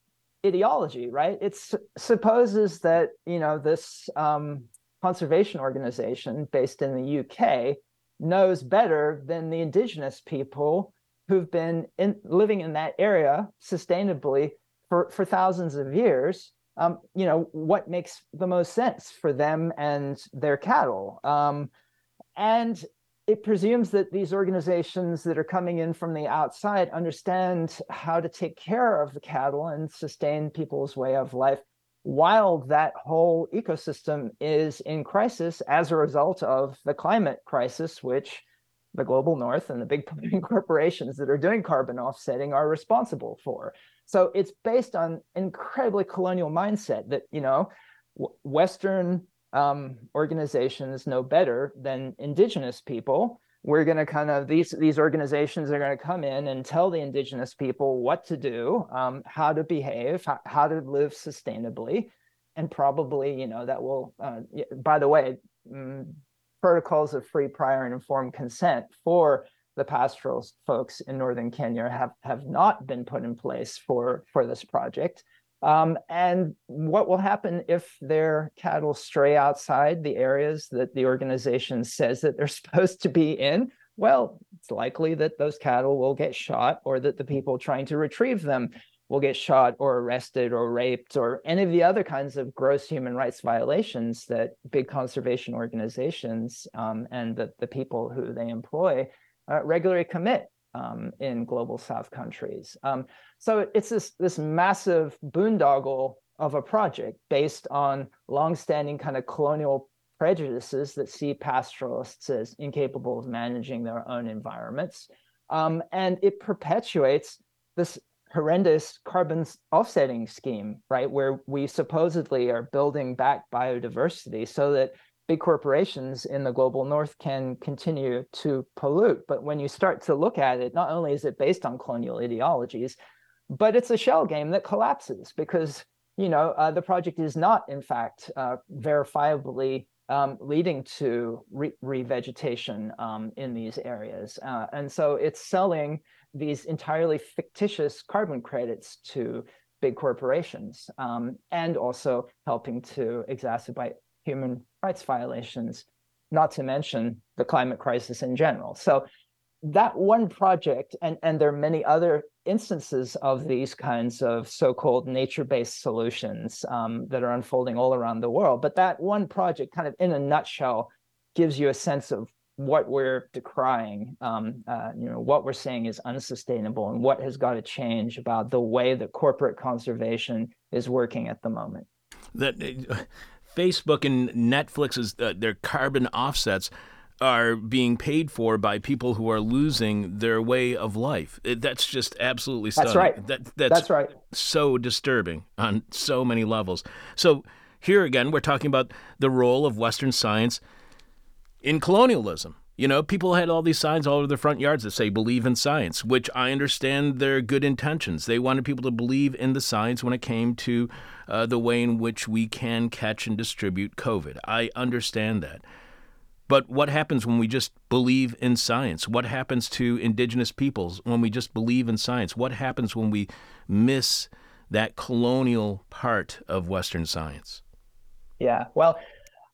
ideology, right? It supposes that you know this um, conservation organization based in the UK knows better than the indigenous people who've been in, living in that area sustainably for, for thousands of years. Um, you know what makes the most sense for them and their cattle, um, and it presumes that these organizations that are coming in from the outside understand how to take care of the cattle and sustain people's way of life while that whole ecosystem is in crisis as a result of the climate crisis, which the global north and the big corporations that are doing carbon offsetting are responsible for. So it's based on incredibly colonial mindset that, you know, Western um, organizations know better than indigenous people. We're going to kind of these these organizations are going to come in and tell the indigenous people what to do um, how to behave how, how, to live sustainably. And probably you know that will uh, by the way um, protocols of free prior and informed consent for the pastoral folks in northern kenya have have not been put in place for for this project um, and what will happen if their cattle stray outside the areas that the organization says that they're supposed to be in? Well, it's likely that those cattle will get shot or that the people trying to retrieve them will get shot or arrested or raped or any of the other kinds of gross human rights violations that big conservation organizations um, and the, the people who they employ uh, regularly commit um, in global South countries. Um, so it's this, this massive boondoggle of a project based on longstanding kind of colonial prejudices that see pastoralists as incapable of managing their own environments. Um, and it perpetuates this horrendous carbon offsetting scheme, right, where we supposedly are building back biodiversity so that big corporations in the global north can continue to pollute. But when you start to look at it, not only is it based on colonial ideologies, but it's a shell game that collapses because you know uh, the project is not, in fact, uh, verifiably um, leading to re- revegetation um, in these areas, uh, and so it's selling these entirely fictitious carbon credits to big corporations um, and also helping to exacerbate human rights violations, not to mention the climate crisis in general. So that one project, and, and there are many other instances of these kinds of so-called nature-based solutions um, that are unfolding all around the world. But that one project, kind of in a nutshell, gives you a sense of what we're decrying, um, uh, you know, what we're saying is unsustainable, and what has got to change about the way that corporate conservation is working at the moment. That Facebook and Netflix's uh, their carbon offsets are being paid for by people who are losing their way of life. That's just absolutely stunning. That's right. That, that's, that's right. So disturbing on so many levels. So here again, we're talking about the role of Western science in colonialism. You know, people had all these signs all over their front yards that say believe in science, which I understand their good intentions. They wanted people to believe in the science when it came to uh, the way in which we can catch and distribute COVID. I understand that. But what happens when we just believe in science? What happens to indigenous peoples when we just believe in science? What happens when we miss that colonial part of Western science? Yeah, well,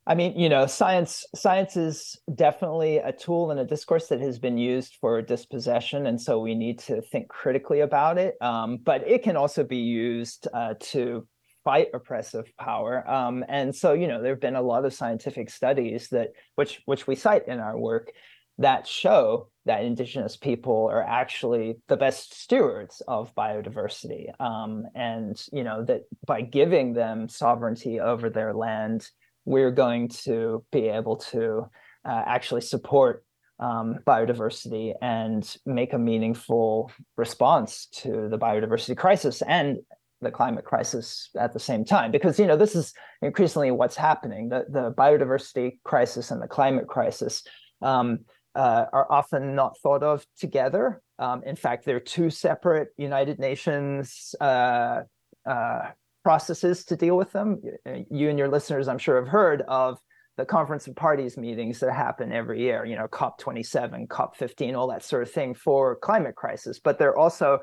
I mean, you know, science science is definitely a tool and a discourse that has been used for dispossession, and so we need to think critically about it. Um, but it can also be used uh, to fight oppressive power. Um, and so, you know, there have been a lot of scientific studies that, which which we cite in our work, that show that indigenous people are actually the best stewards of biodiversity, um, and you know that by giving them sovereignty over their land we're going to be able to uh, actually support um, biodiversity and make a meaningful response to the biodiversity crisis and the climate crisis at the same time. Because you know this is increasingly what's happening. The, the biodiversity crisis and the climate crisis um, uh, are often not thought of together. Um, in fact they're two separate united nations uh, uh, processes to deal with them. You and your listeners, I'm sure, have heard of the Conference of Parties meetings that happen every year, you know, COP27, COP15, all that sort of thing for climate crisis. But they're also,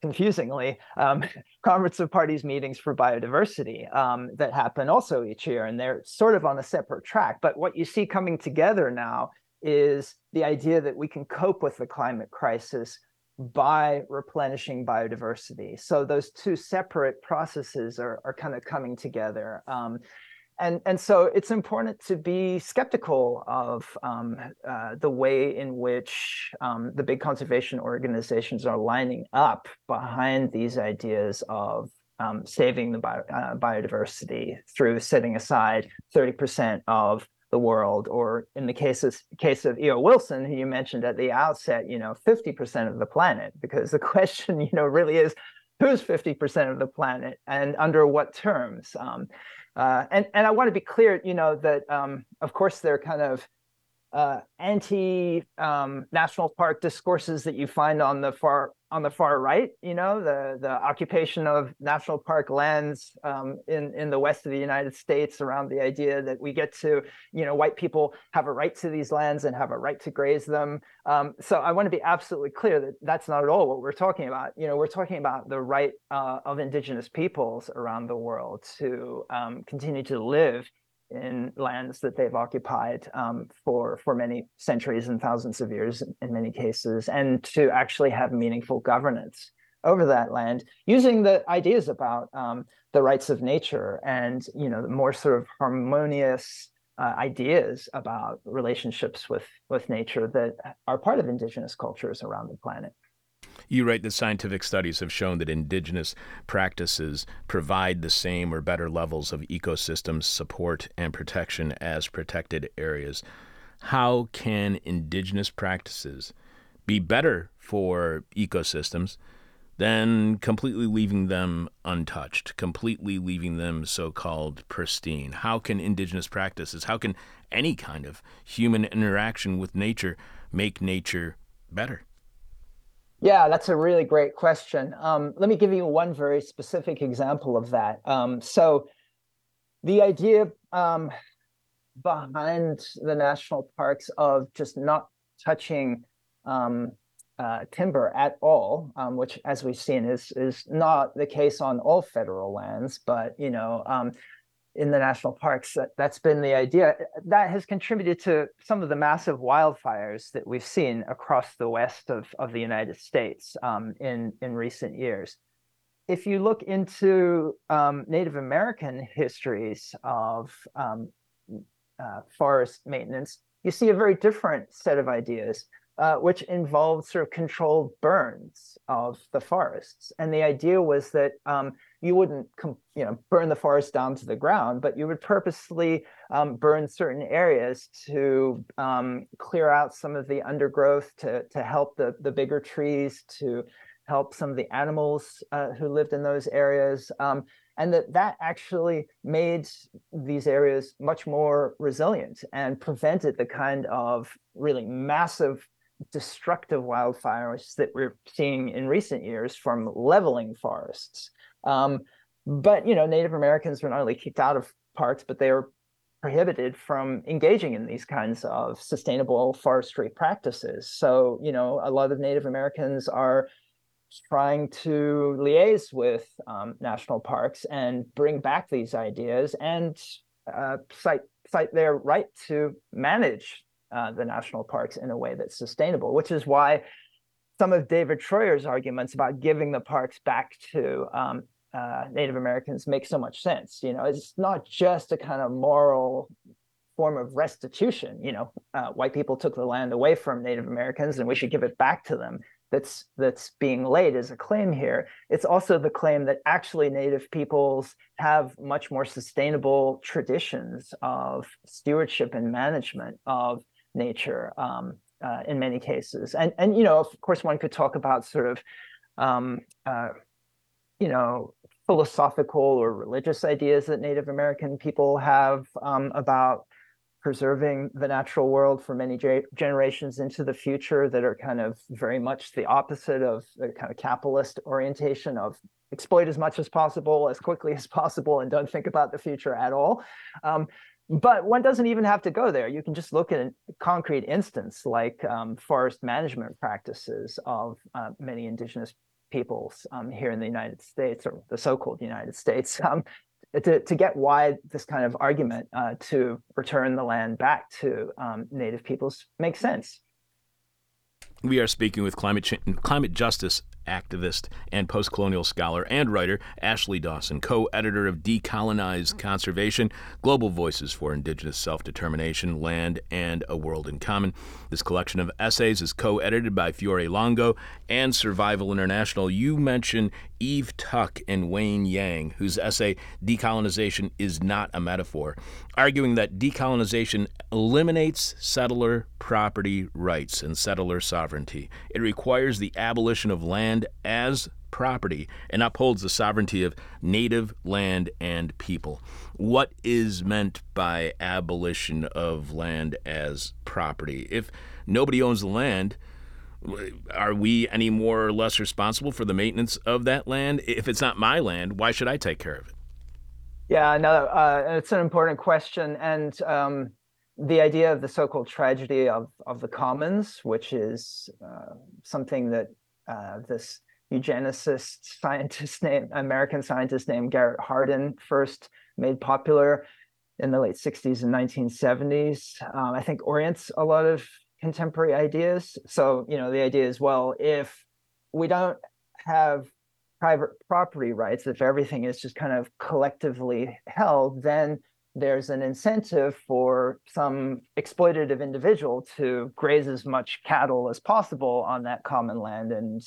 confusingly, um, Conference of Parties meetings for biodiversity um, that happen also each year. And they're sort of on a separate track. But what you see coming together now is the idea that we can cope with the climate crisis by replenishing biodiversity. So those two separate processes are, are kind of coming together. Um, and, and so it's important to be skeptical of um, uh, the way in which um, the big conservation organizations are lining up behind these ideas of um, saving the bio, uh, biodiversity through setting aside 30% of the world, or in the cases case of E.O. Wilson, who you mentioned at the outset, you know, 50% of the planet, because the question, you know, really is who's 50% of the planet and under what terms? Um, uh, and, and I want to be clear, you know, that um, of course they're kind of uh, anti um, national park discourses that you find on the far on the far right, you know, the the occupation of national park lands um, in in the west of the United States around the idea that we get to, you know, white people have a right to these lands and have a right to graze them. Um, so I want to be absolutely clear that that's not at all what we're talking about. You know, we're talking about the right uh, of indigenous peoples around the world to um, continue to live in lands that they've occupied um, for for many centuries and thousands of years in many cases, and to actually have meaningful governance over that land using the ideas about um, the rights of nature and you know the more sort of harmonious uh, ideas about relationships with with nature that are part of indigenous cultures around the planet. You write that scientific studies have shown that indigenous practices provide the same or better levels of ecosystem support and protection as protected areas. How can indigenous practices be better for ecosystems than completely leaving them untouched, completely leaving them so called pristine? How can indigenous practices, how can any kind of human interaction with nature make nature better? Yeah, that's a really great question. Um, let me give you one very specific example of that. Um, so, the idea um, behind the national parks of just not touching um, uh, timber at all, um, which, as we've seen, is is not the case on all federal lands. But you know, um, in the national parks, that, that's been the idea. That has contributed to some of the massive wildfires that we've seen across the west of of the United States um, in in recent years. If you look into um, Native American histories of um, uh, forest maintenance, you see a very different set of ideas uh, which involved sort of controlled burns of the forests. And the idea was that um, you wouldn't, you know, burn the forest down to the ground, but you would purposely um, burn certain areas to um, clear out some of the undergrowth, to to help the the bigger trees, to help some of the animals uh, who lived in those areas. Um, and that that actually made these areas much more resilient and prevented the kind of really massive destructive wildfires that we're seeing in recent years from leveling forests. Um, but you know, Native Americans were not only kicked out of parks, but they were prohibited from engaging in these kinds of sustainable forestry practices. So you know, a lot of Native Americans are trying to liaise with um, national parks and bring back these ideas and uh, cite cite their right to manage uh, the national parks in a way that's sustainable, which is why some of David Treuer's arguments about giving the parks back to um, uh, Native Americans make so much sense. You know, it's not just a kind of moral form of restitution. You know, uh, white people took the land away from Native Americans, and we should give it back to them. That's that's being laid as a claim here. It's also the claim that actually Native peoples have much more sustainable traditions of stewardship and management of nature um, uh, in many cases. And and you know, of course, one could talk about sort of um, uh, you know philosophical or religious ideas that Native American people have um, about preserving the natural world for many ge- generations into the future that are kind of very much the opposite of the kind of capitalist orientation of exploit as much as possible as quickly as possible and don't think about the future at all um, but one doesn't even have to go there. You can just look at a concrete instance like um, forest management practices of uh, many indigenous peoples um, here in the United States or the so-called United States um, to, to get why this kind of argument uh, to return the land back to um, native peoples makes sense. We are speaking with climate, climate justice activist and post colonial scholar and writer Ashley Dawson, co editor of Decolonize Conservation Global Voices for Indigenous Self Determination, Land, and a World in Common. This collection of essays is co edited by Fiore Longo and Survival International. You mentioned Eve Tuck and Wayne Yang, whose essay Decolonization is Not a Metaphor, arguing that decolonization eliminates settler property rights and settler sovereignty. It requires the abolition of land as property and upholds the sovereignty of native land and people. What is meant by abolition of land as property? If nobody owns the land, are we any more or less responsible for the maintenance of that land? If it's not my land, why should I take care of it? Yeah, no, uh, it's an important question, and um, the idea of the so-called tragedy of of the commons, which is uh, something that uh, this eugenicist scientist named American scientist named Garrett Hardin first made popular in the late 60s and 1970s. Um, I think orients a lot of contemporary ideas. So, you know, the idea is well, if we don't have private property rights, if everything is just kind of collectively held, then there's an incentive for some exploitative individual to graze as much cattle as possible on that common land. And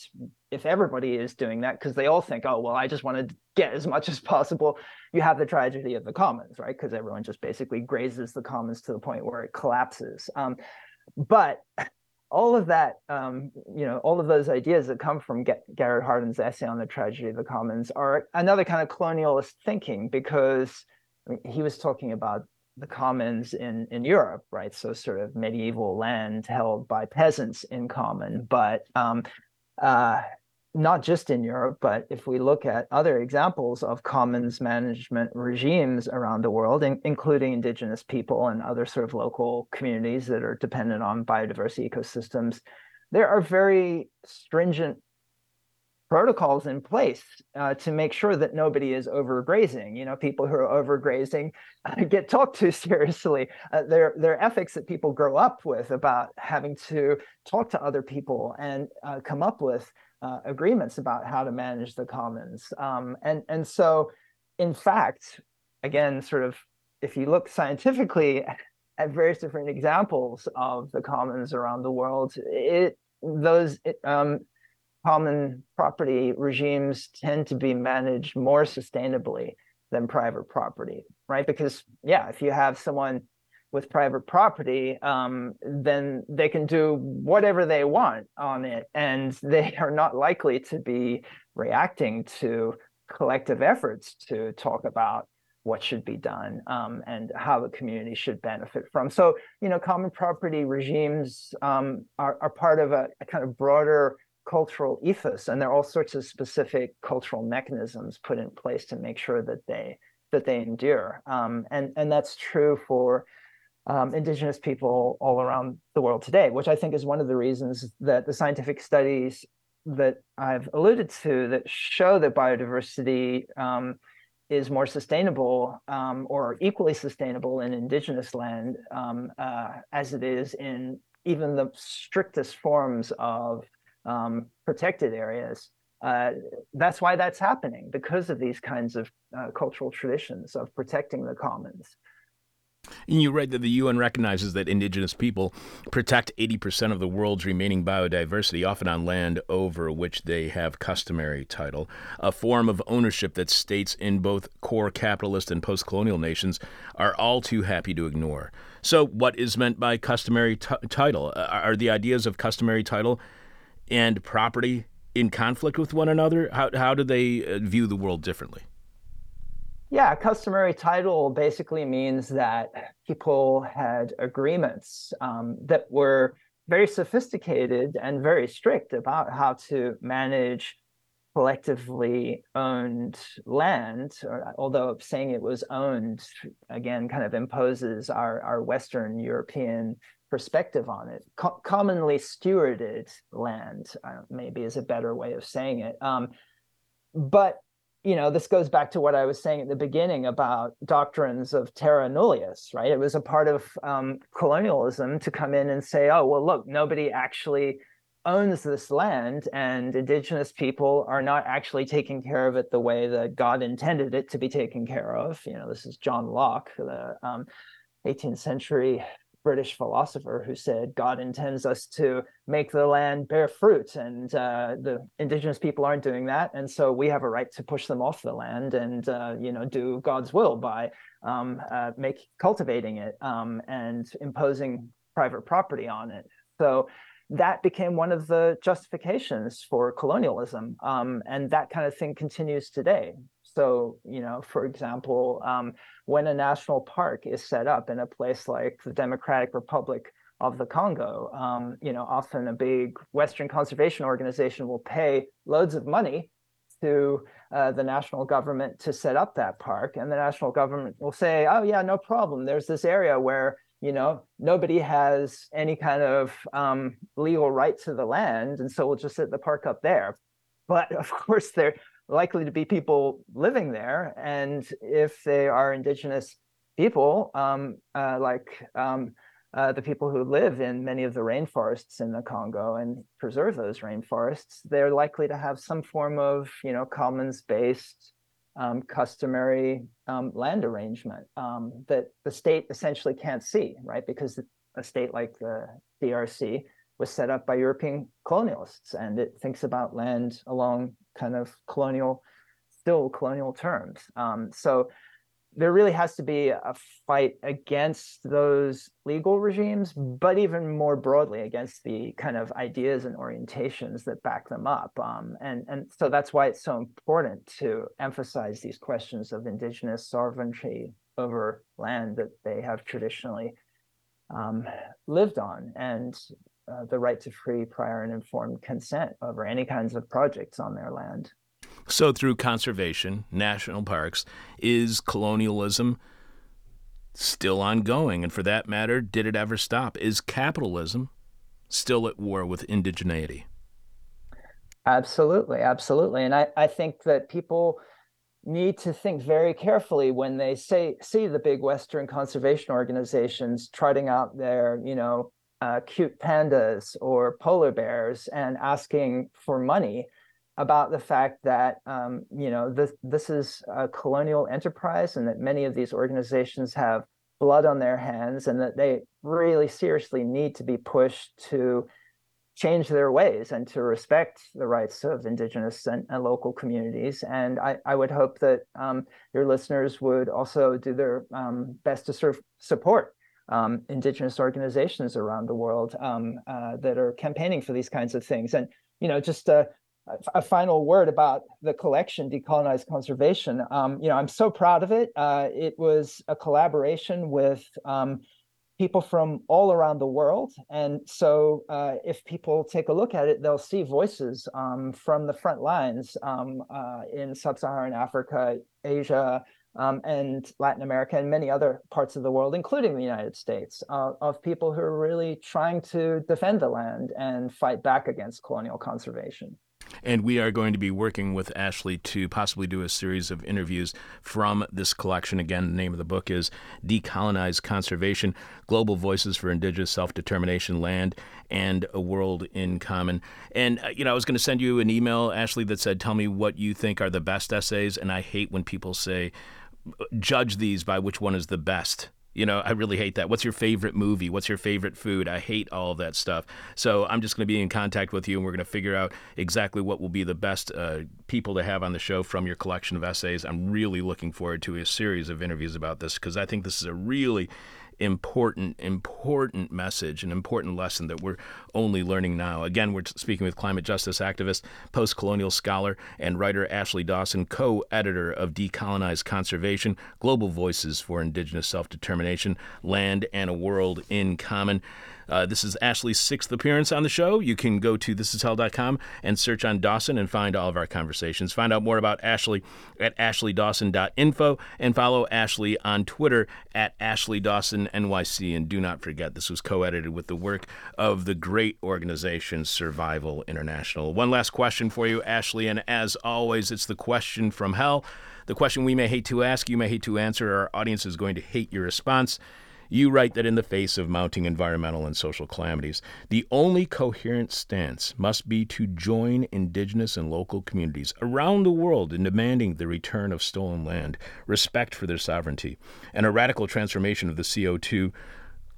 if everybody is doing that, because they all think, oh, well, I just want to get as much as possible, you have the tragedy of the commons, right? Because everyone just basically grazes the commons to the point where it collapses. Um, but all of that, um, you know, all of those ideas that come from Garrett Hardin's essay on the tragedy of the commons are another kind of colonialist thinking because I mean, he was talking about the commons in in Europe, right? So sort of medieval land held by peasants in common, but um, uh, not just in Europe, but if we look at other examples of commons management regimes around the world, in, including indigenous people and other sort of local communities that are dependent on biodiversity ecosystems, there are very stringent protocols in place uh, to make sure that nobody is overgrazing. You know, people who are overgrazing uh, get talked to seriously. Uh, there, there are ethics that people grow up with about having to talk to other people and uh, come up with uh, agreements about how to manage the commons. Um, and and so, in fact, again, sort of, if you look scientifically at various different examples of the commons around the world, it those um, common property regimes tend to be managed more sustainably than private property, right? Because yeah, if you have someone with private property, um, then they can do whatever they want on it, and they are not likely to be reacting to collective efforts to talk about what should be done um, and how the community should benefit from. So, you know, common property regimes um, are, are part of a, a kind of broader cultural ethos and there are all sorts of specific cultural mechanisms put in place to make sure that they that they endure um, and and that's true for um, indigenous people all around the world today which i think is one of the reasons that the scientific studies that i've alluded to that show that biodiversity um, is more sustainable um, or equally sustainable in indigenous land um, uh, as it is in even the strictest forms of um, protected areas. Uh, that's why that's happening because of these kinds of uh, cultural traditions of protecting the commons. And you write that the UN recognizes that indigenous people protect 80% of the world's remaining biodiversity, often on land over which they have customary title, a form of ownership that states in both core capitalist and post colonial nations are all too happy to ignore. So, what is meant by customary t- title? Are the ideas of customary title and property in conflict with one another? How, how do they uh, view the world differently? Yeah, customary title basically means that people had agreements um, that were very sophisticated and very strict about how to manage collectively owned land, or, although saying it was owned again kind of imposes our, our Western European perspective on it. Co- commonly stewarded land, uh, maybe is a better way of saying it. Um, but you know, this goes back to what I was saying at the beginning about doctrines of terra nullius, right? It was a part of um, colonialism to come in and say, oh, well, look, nobody actually owns this land, and indigenous people are not actually taking care of it the way that God intended it to be taken care of. You know, this is John Locke, the um, 18th century British philosopher who said God intends us to make the land bear fruit, and uh, the indigenous people aren't doing that, and so we have a right to push them off the land and uh, you know do God's will by um, uh, make cultivating it um, and imposing private property on it. So that became one of the justifications for colonialism, um, and that kind of thing continues today. So, you know, for example, um, when a national park is set up in a place like the Democratic Republic of the Congo, um, you know, often a big Western conservation organization will pay loads of money to uh, the national government to set up that park, and the national government will say, "Oh yeah, no problem. There's this area where." You know, nobody has any kind of um, legal right to the land, and so we'll just set the park up there. But of course, there likely to be people living there. And if they are indigenous people, um, uh, like um, uh, the people who live in many of the rainforests in the Congo and preserve those rainforests, they're likely to have some form of, you know, commons-based, um, customary um, land arrangement um, that the state essentially can't see, right? Because a state like the DRC was set up by European colonialists, and it thinks about land along kind of colonial, still colonial terms. Um, so there really has to be a fight against those legal regimes, but even more broadly against the kind of ideas and orientations that back them up. Um, and, and so that's why it's so important to emphasize these questions of indigenous sovereignty over land that they have traditionally um, lived on and uh, the right to free, prior, and informed consent over any kinds of projects on their land. So, through conservation, national parks, is colonialism still ongoing? And for that matter, did it ever stop? Is capitalism still at war with indigeneity? Absolutely, absolutely. And I, I think that people need to think very carefully when they say see the big Western conservation organizations trotting out their, you know, uh, cute pandas or polar bears and asking for money about the fact that um, you know this this is a colonial enterprise and that many of these organizations have blood on their hands and that they really seriously need to be pushed to change their ways and to respect the rights of indigenous and, and local communities. And I, I would hope that um, your listeners would also do their um, best to support um, indigenous organizations around the world um, uh, that are campaigning for these kinds of things and you know just uh, a final word about the collection, Decolonized Conservation. Um, you know, I'm so proud of it. Uh, it was a collaboration with um, people from all around the world. And so uh, if people take a look at it, they'll see voices um, from the front lines um, uh, in sub-Saharan Africa, Asia, um, and Latin America and many other parts of the world, including the United States, uh, of people who are really trying to defend the land and fight back against colonial conservation. And we are going to be working with Ashley to possibly do a series of interviews from this collection. Again, the name of the book is Decolonized Conservation Global Voices for Indigenous Self Determination, Land, and a World in Common. And, uh, you know, I was going to send you an email, Ashley, that said, Tell me what you think are the best essays. And I hate when people say, Judge these by which one is the best you know, I really hate that. What's your favorite movie? What's your favorite food? I hate all of that stuff. So I'm just going to be in contact with you and we're going to figure out exactly what will be the best uh, people to have on the show from your collection of essays. I'm really looking forward to a series of interviews about this because I think this is a really important, important message, an important lesson that we're only learning now. Again, we're speaking with climate justice activist, post colonial scholar, and writer Ashley Dawson, co editor of Decolonized Conservation Global Voices for Indigenous Self Determination, Land and a World in Common. Uh, this is Ashley's sixth appearance on the show. You can go to thisishell.com and search on Dawson and find all of our conversations. Find out more about Ashley at ashleydawson.info and follow Ashley on Twitter at Ashley Dawson NYC. And do not forget, this was co edited with the work of the great organization Survival International. One last question for you, Ashley. And as always, it's the question from hell. The question we may hate to ask, you may hate to answer. Our audience is going to hate your response. You write that in the face of mounting environmental and social calamities, the only coherent stance must be to join indigenous and local communities around the world in demanding the return of stolen land, respect for their sovereignty, and a radical transformation of the CO2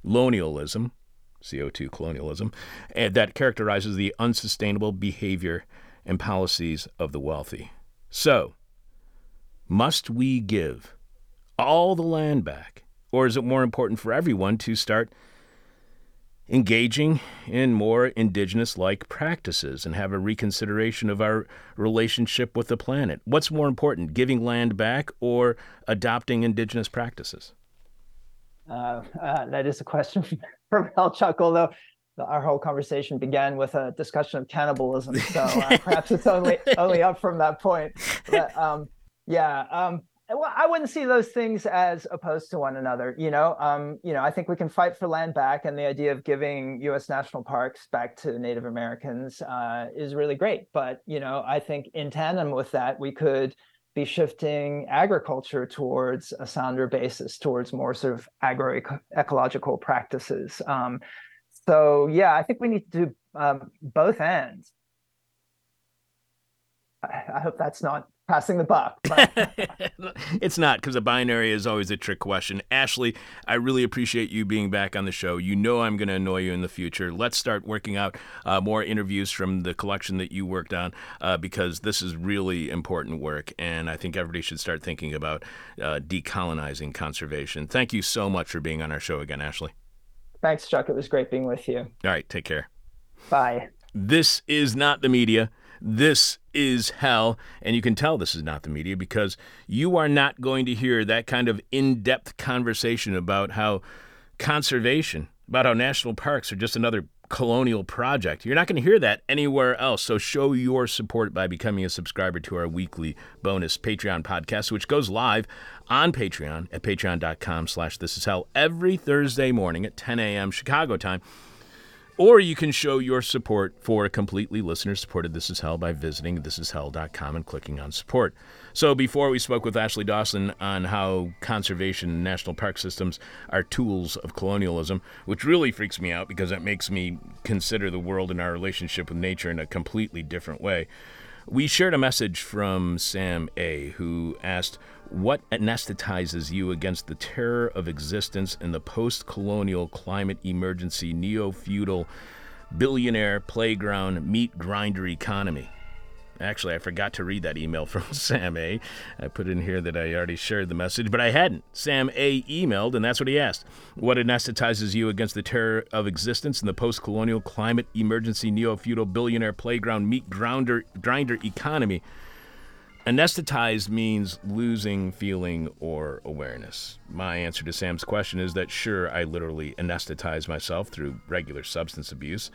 colonialism, CO2 colonialism, eh, that characterizes the unsustainable behavior and policies of the wealthy. So, must we give all the land back? Or is it more important for everyone to start engaging in more indigenous like practices and have a reconsideration of our relationship with the planet? What's more important, giving land back or adopting indigenous practices? Uh, uh, that is a question from Hell Chuck, although our whole conversation began with a discussion of cannibalism. So uh, perhaps it's only only up from that point. But, um, yeah, um, well, I wouldn't see those things as opposed to one another. You know, um, you know, I think we can fight for land back, and the idea of giving U.S. national parks back to Native Americans uh, is really great. But you know, I think in tandem with that, we could be shifting agriculture towards a sounder basis, towards more sort of agroecological practices. Um, so yeah, I think we need to do um, both ends. I hope that's not passing the buck. it's not because a binary is always a trick question. Ashley, I really appreciate you being back on the show. You know I'm going to annoy you in the future. Let's start working out uh, more interviews from the collection that you worked on uh, because this is really important work, and I think everybody should start thinking about uh, decolonizing conservation. Thank you so much for being on our show again, Ashley. Thanks, Chuck. It was great being with you. All right, take care. Bye. This is not the media. This is hell. And you can tell this is not the media because you are not going to hear that kind of in depth conversation about how conservation, about how national parks are just another colonial project. You're not going to hear that anywhere else. So show your support by becoming a subscriber to our weekly bonus Patreon podcast, which goes live on Patreon at patreon.com slash this is hell every Thursday morning at 10 a.m. Chicago time. Or you can show your support for a completely listener supported This Is Hell by visiting thisishell.com and clicking on support. So before we spoke with Ashley Dawson on how conservation and national park systems are tools of colonialism, which really freaks me out because it makes me consider the world and our relationship with nature in a completely different way. We shared a message from Sam A, who asked, what anesthetizes you against the terror of existence in the post colonial climate emergency neo feudal billionaire playground meat grinder economy? Actually, I forgot to read that email from Sam A. I put in here that I already shared the message, but I hadn't. Sam A emailed, and that's what he asked. What anesthetizes you against the terror of existence in the post colonial climate emergency neo feudal billionaire playground meat grinder, grinder economy? Anesthetized means losing feeling or awareness. My answer to Sam's question is that sure, I literally anesthetize myself through regular substance abuse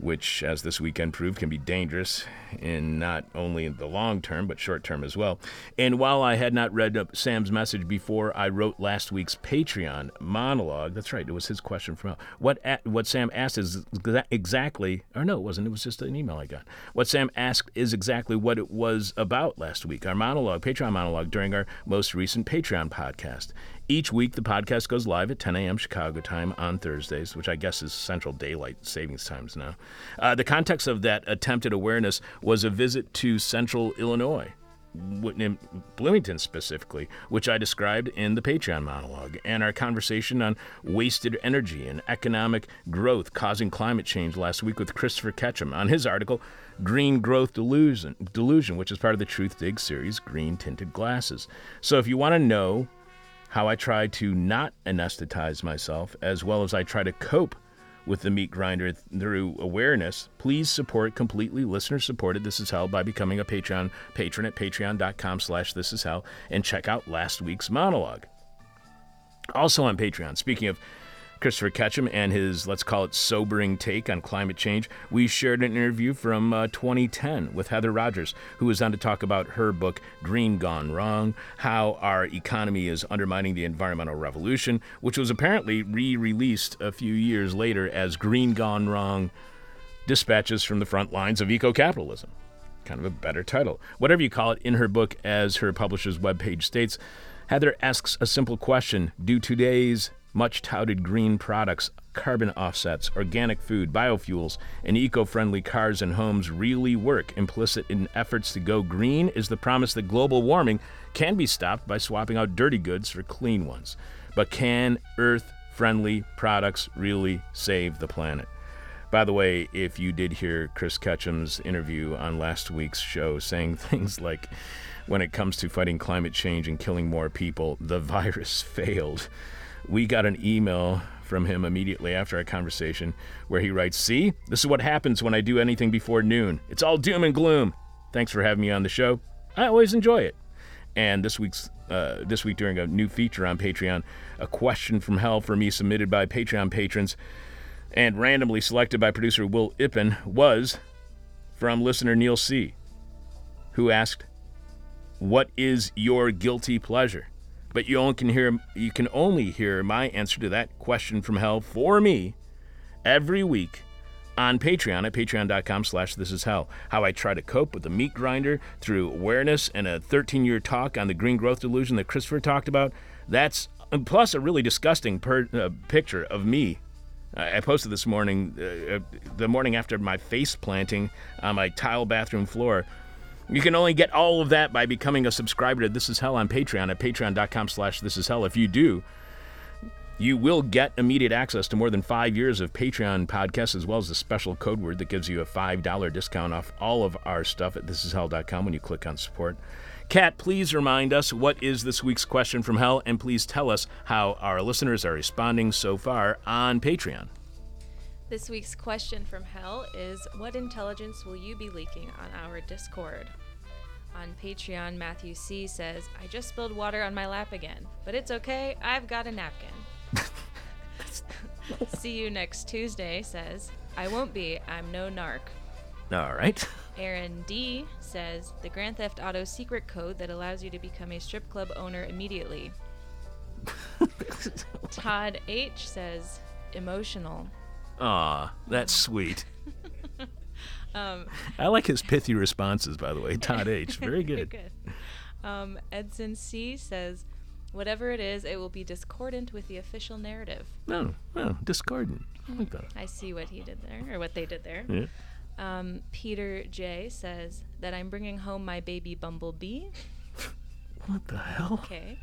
which, as this weekend proved, can be dangerous in not only the long term, but short term as well. And while I had not read up Sam's message before I wrote last week's Patreon monologue, that's right, it was his question from what what Sam asked is exactly, or no, it wasn't, it was just an email I got. What Sam asked is exactly what it was about last week, our monologue, Patreon monologue, during our most recent Patreon podcast. Each week, the podcast goes live at 10 a.m. Chicago time on Thursdays, which I guess is Central Daylight Savings Times now. Uh, the context of that attempted awareness was a visit to Central Illinois, in Bloomington specifically, which I described in the Patreon monologue, and our conversation on wasted energy and economic growth causing climate change last week with Christopher Ketcham on his article, Green Growth Delusion, Delusion which is part of the Truthdig series, Green Tinted Glasses. So if you want to know how I try to not anesthetize myself, as well as I try to cope with the meat grinder through awareness, please support completely listener supported This Is Hell by becoming a Patreon patron at patreon.com slash this is hell and check out last week's monologue. Also on Patreon, speaking of Christopher Ketcham and his, let's call it, sobering take on climate change, we shared an interview from uh, 2010 with Heather Rogers, who was on to talk about her book, Green Gone Wrong How Our Economy is Undermining the Environmental Revolution, which was apparently re released a few years later as Green Gone Wrong Dispatches from the Front Lines of Eco Capitalism. Kind of a better title. Whatever you call it, in her book, as her publisher's webpage states, Heather asks a simple question Do today's much touted green products, carbon offsets, organic food, biofuels, and eco friendly cars and homes really work. Implicit in efforts to go green is the promise that global warming can be stopped by swapping out dirty goods for clean ones. But can earth friendly products really save the planet? By the way, if you did hear Chris Ketcham's interview on last week's show saying things like, when it comes to fighting climate change and killing more people, the virus failed we got an email from him immediately after our conversation where he writes, See, this is what happens when I do anything before noon. It's all doom and gloom. Thanks for having me on the show. I always enjoy it. And this week's uh, this week during a new feature on Patreon, a question from hell for me submitted by Patreon patrons and randomly selected by producer Will Ippen was from listener Neil C., who asked, What is your guilty pleasure? But you only can hear you can only hear my answer to that question from hell for me every week on Patreon at patreon.com slash this is hell. How I try to cope with the meat grinder through awareness and a 13 year talk on the green growth delusion that Christopher talked about. That's plus a really disgusting per, uh, picture of me. I posted this morning, uh, uh, the morning after my face planting on my tile bathroom floor You can only get all of that by becoming a subscriber to This Is Hell on Patreon at patreon.com slash This Is Hell. If you do, you will get immediate access to more than five years of Patreon podcasts, as well as a special code word that gives you a $5 discount off all of our stuff at thisishell.com when you click on support. Kat, please remind us what is this week's question from hell, and please tell us how our listeners are responding so far on Patreon. This week's question from hell is What intelligence will you be leaking on our Discord? On Patreon, Matthew C says, I just spilled water on my lap again, but it's okay, I've got a napkin. See you next Tuesday says, I won't be, I'm no narc. All right. Aaron D says, the Grand Theft Auto secret code that allows you to become a strip club owner immediately. Todd H says, emotional. Aw, that's sweet. Um, I like his pithy responses, by the way. Todd H. Very good. good. Um, Edson C says, whatever it is, it will be discordant with the official narrative. No, no, discordant. I like that. I see what he did there, or what they did there. Yeah. Um, Peter J says that I'm bringing home my baby bumblebee. What the hell? Okay.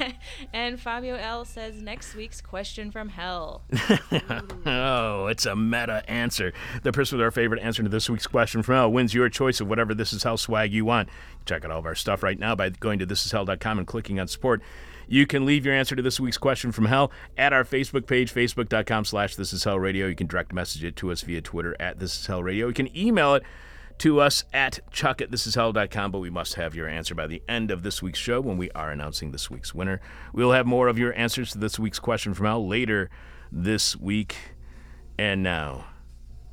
and Fabio L says next week's question from hell. oh, it's a meta answer. The person with our favorite answer to this week's question from hell wins your choice of whatever This Is Hell swag you want. Check out all of our stuff right now by going to thisishell.com and clicking on support. You can leave your answer to this week's question from hell at our Facebook page, facebook.com slash this is hell radio. You can direct message it to us via Twitter at this is hell radio. You can email it to us at chuck at thisishell.com, but we must have your answer by the end of this week's show when we are announcing this week's winner. We'll have more of your answers to this week's question from hell later this week. And now,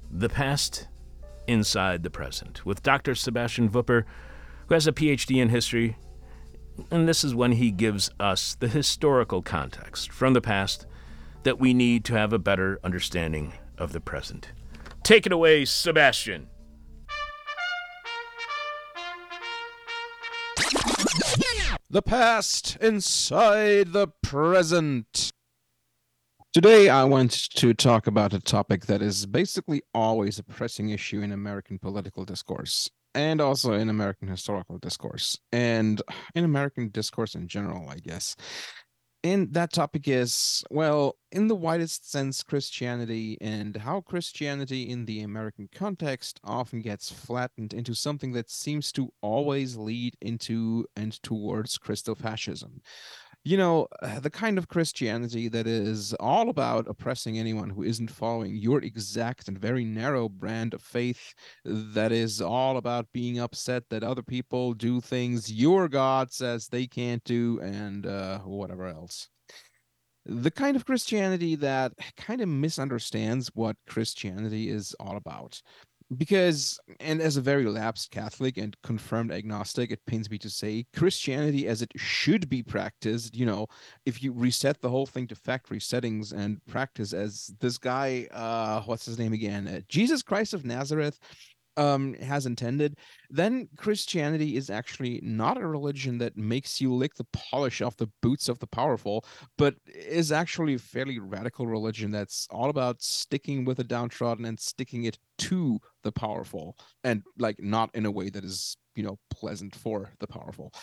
the past inside the present with Dr. Sebastian Vupper, who has a PhD in history. And this is when he gives us the historical context from the past that we need to have a better understanding of the present. Take it away, Sebastian. The past inside the present. Today, I want to talk about a topic that is basically always a pressing issue in American political discourse and also in American historical discourse and in American discourse in general, I guess. And that topic is, well, in the widest sense, Christianity and how Christianity in the American context often gets flattened into something that seems to always lead into and towards Christofascism. You know, uh, the kind of Christianity that is all about oppressing anyone who isn't following your exact and very narrow brand of faith, that is all about being upset that other people do things your God says they can't do, and uh, whatever else the kind of Christianity that kind of misunderstands what Christianity is all about. Because, and as a very lapsed Catholic and confirmed agnostic, it pains me to say Christianity as it should be practiced, you know, if you reset the whole thing to factory settings and practice as this guy, uh, what's his name again? Uh, Jesus Christ of Nazareth um has intended then christianity is actually not a religion that makes you lick the polish off the boots of the powerful but is actually a fairly radical religion that's all about sticking with the downtrodden and sticking it to the powerful and like not in a way that is you know pleasant for the powerful.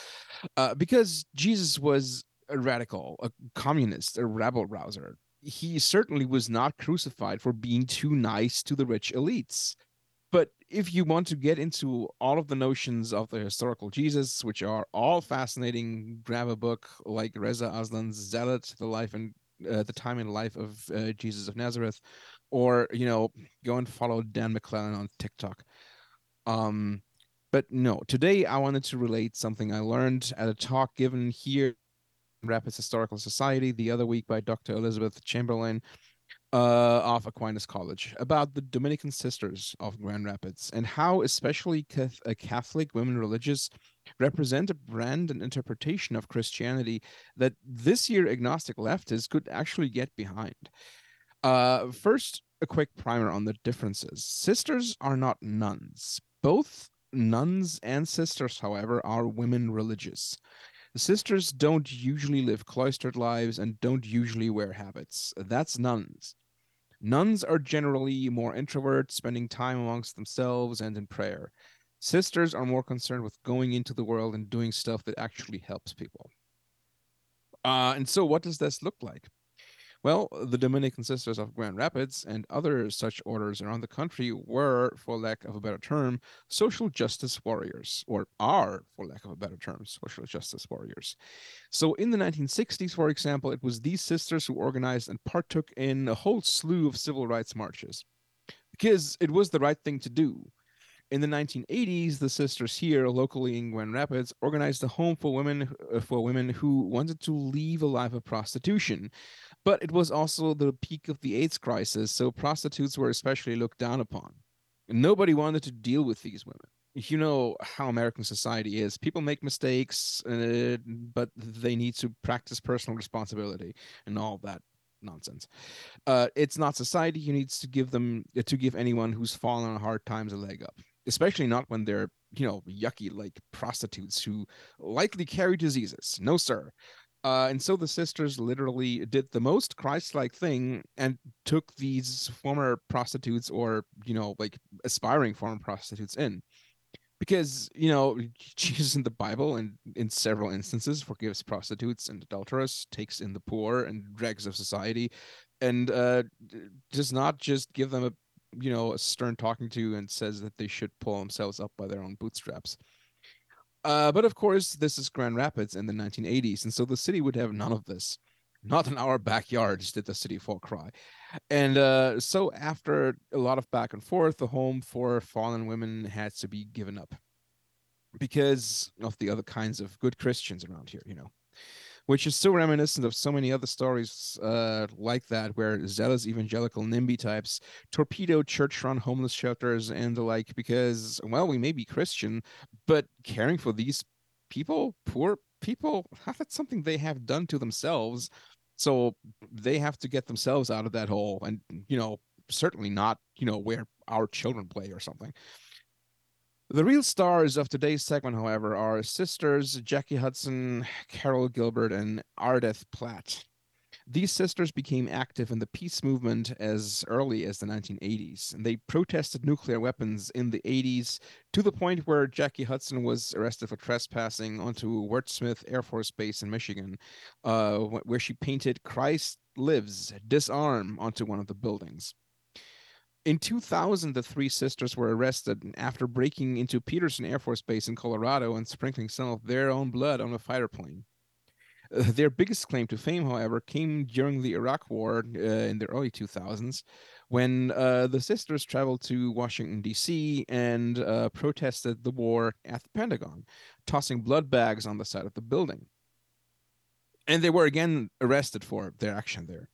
Uh, because jesus was a radical a communist a rabble rouser he certainly was not crucified for being too nice to the rich elites but if you want to get into all of the notions of the historical Jesus, which are all fascinating, grab a book like Reza Aslan's Zealot, the life and uh, the time and life of uh, Jesus of Nazareth, or you know, go and follow Dan McClellan on TikTok. Um, but no, today I wanted to relate something I learned at a talk given here in Rapids Historical Society the other week by Dr. Elizabeth Chamberlain uh, of Aquinas College about the Dominican sisters of Grand Rapids and how, especially Catholic women religious, represent a brand and interpretation of Christianity that this year agnostic leftists could actually get behind. Uh, first, a quick primer on the differences. Sisters are not nuns. Both nuns and sisters, however, are women religious. Sisters don't usually live cloistered lives and don't usually wear habits. That's nuns. Nuns are generally more introverts, spending time amongst themselves and in prayer. Sisters are more concerned with going into the world and doing stuff that actually helps people. Uh, and so, what does this look like? Well, the Dominican Sisters of Grand Rapids and other such orders around the country were, for lack of a better term, social justice warriors, or are, for lack of a better term, social justice warriors. So in the 1960s, for example, it was these sisters who organized and partook in a whole slew of civil rights marches because it was the right thing to do. In the 1980s, the sisters here locally in Grand Rapids organized a home for women uh, for women who wanted to leave a life of prostitution. But it was also the peak of the AIDS crisis, so prostitutes were especially looked down upon. Nobody wanted to deal with these women. You know how American society is. People make mistakes, uh, but they need to practice personal responsibility and all that nonsense. Uh, it's not society who needs to give them to give anyone who's fallen on hard times a leg up especially not when they're you know yucky like prostitutes who likely carry diseases no sir uh, and so the sisters literally did the most christ-like thing and took these former prostitutes or you know like aspiring former prostitutes in because you know jesus in the bible and in several instances forgives prostitutes and adulterers takes in the poor and dregs of society and uh, does not just give them a you know, a stern talking to and says that they should pull themselves up by their own bootstraps. Uh, but of course, this is Grand Rapids in the 1980s, and so the city would have none of this. Not in our backyards did the city folk cry. And uh, so, after a lot of back and forth, the home for fallen women had to be given up because of the other kinds of good Christians around here, you know which is so reminiscent of so many other stories uh, like that, where zealous evangelical NIMBY types torpedo church run homeless shelters and the like, because, well, we may be Christian, but caring for these people, poor people, that's something they have done to themselves. So they have to get themselves out of that hole and, you know, certainly not, you know, where our children play or something. The real stars of today's segment, however, are sisters Jackie Hudson, Carol Gilbert, and Ardeth Platte. These sisters became active in the peace movement as early as the 1980s, and they protested nuclear weapons in the 80s to the point where Jackie Hudson was arrested for trespassing onto Wurtsmith Air Force Base in Michigan, uh, where she painted Christ Lives, Disarm onto one of the buildings. In 2000, the three sisters were arrested after breaking into Peterson Air Force Base in Colorado and sprinkling some of their own blood on a fighter plane. Uh, their biggest claim to fame, however, came during the Iraq War uh, in the early 2000s when uh, the sisters traveled to Washington, D.C. and uh, protested the war at the Pentagon, tossing blood bags on the side of the building. And they were again arrested for their action there.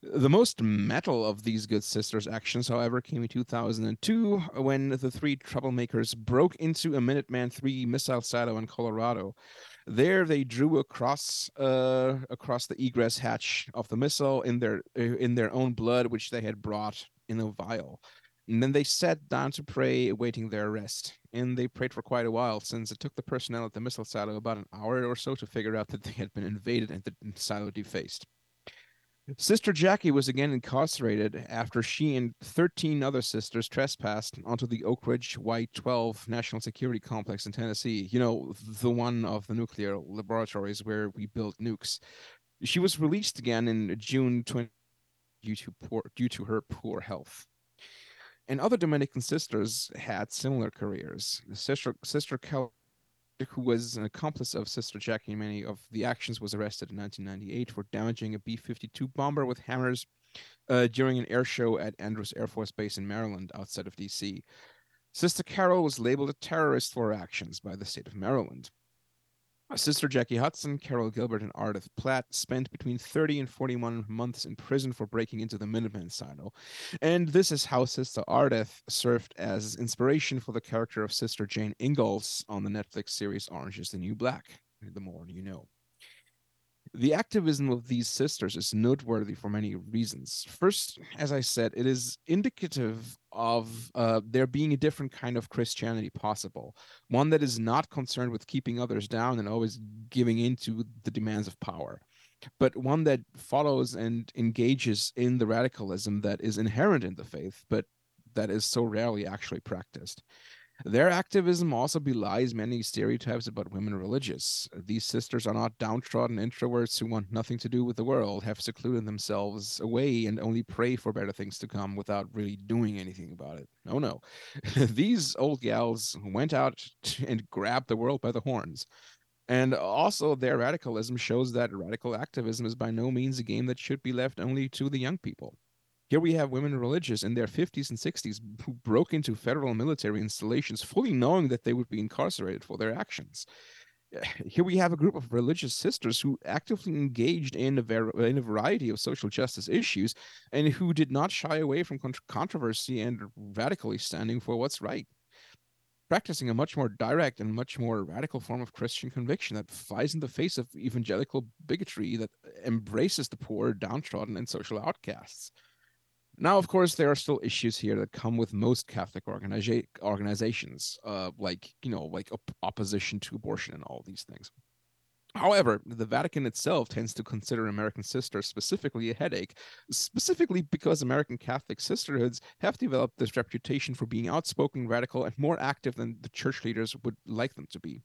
The most metal of these good sisters' actions, however, came in 2002 when the three troublemakers broke into a Minuteman III missile silo in Colorado. There, they drew across uh, across the egress hatch of the missile in their in their own blood, which they had brought in a vial. And then they sat down to pray, awaiting their arrest. And they prayed for quite a while, since it took the personnel at the missile silo about an hour or so to figure out that they had been invaded and the silo defaced. Sister Jackie was again incarcerated after she and 13 other sisters trespassed onto the Oak Ridge Y 12 National Security Complex in Tennessee, you know, the one of the nuclear laboratories where we built nukes. She was released again in June 20 due to, poor, due to her poor health. And other Dominican sisters had similar careers. Sister, Sister Kel who was an accomplice of Sister Jackie in many of the actions, was arrested in 1998 for damaging a B 52 bomber with hammers uh, during an air show at Andrews Air Force Base in Maryland, outside of DC. Sister Carol was labeled a terrorist for her actions by the state of Maryland. Sister Jackie Hudson, Carol Gilbert, and Ardeth Platte spent between 30 and 41 months in prison for breaking into the Minuteman silo. And this is how Sister Ardeth served as inspiration for the character of Sister Jane Ingalls on the Netflix series Orange is the New Black. The more you know. The activism of these sisters is noteworthy for many reasons. First, as I said, it is indicative of uh, there being a different kind of Christianity possible, one that is not concerned with keeping others down and always giving in to the demands of power, but one that follows and engages in the radicalism that is inherent in the faith, but that is so rarely actually practiced. Their activism also belies many stereotypes about women religious. These sisters are not downtrodden introverts who want nothing to do with the world, have secluded themselves away, and only pray for better things to come without really doing anything about it. Oh no. These old gals went out and grabbed the world by the horns. And also, their radicalism shows that radical activism is by no means a game that should be left only to the young people. Here we have women religious in their 50s and 60s who broke into federal military installations fully knowing that they would be incarcerated for their actions. Here we have a group of religious sisters who actively engaged in a, ver- in a variety of social justice issues and who did not shy away from con- controversy and radically standing for what's right. Practicing a much more direct and much more radical form of Christian conviction that flies in the face of evangelical bigotry that embraces the poor, downtrodden, and social outcasts. Now, of course, there are still issues here that come with most Catholic organiza- organizations, uh, like you know, like op- opposition to abortion and all these things. However, the Vatican itself tends to consider American sisters specifically a headache, specifically because American Catholic sisterhoods have developed this reputation for being outspoken, radical, and more active than the church leaders would like them to be.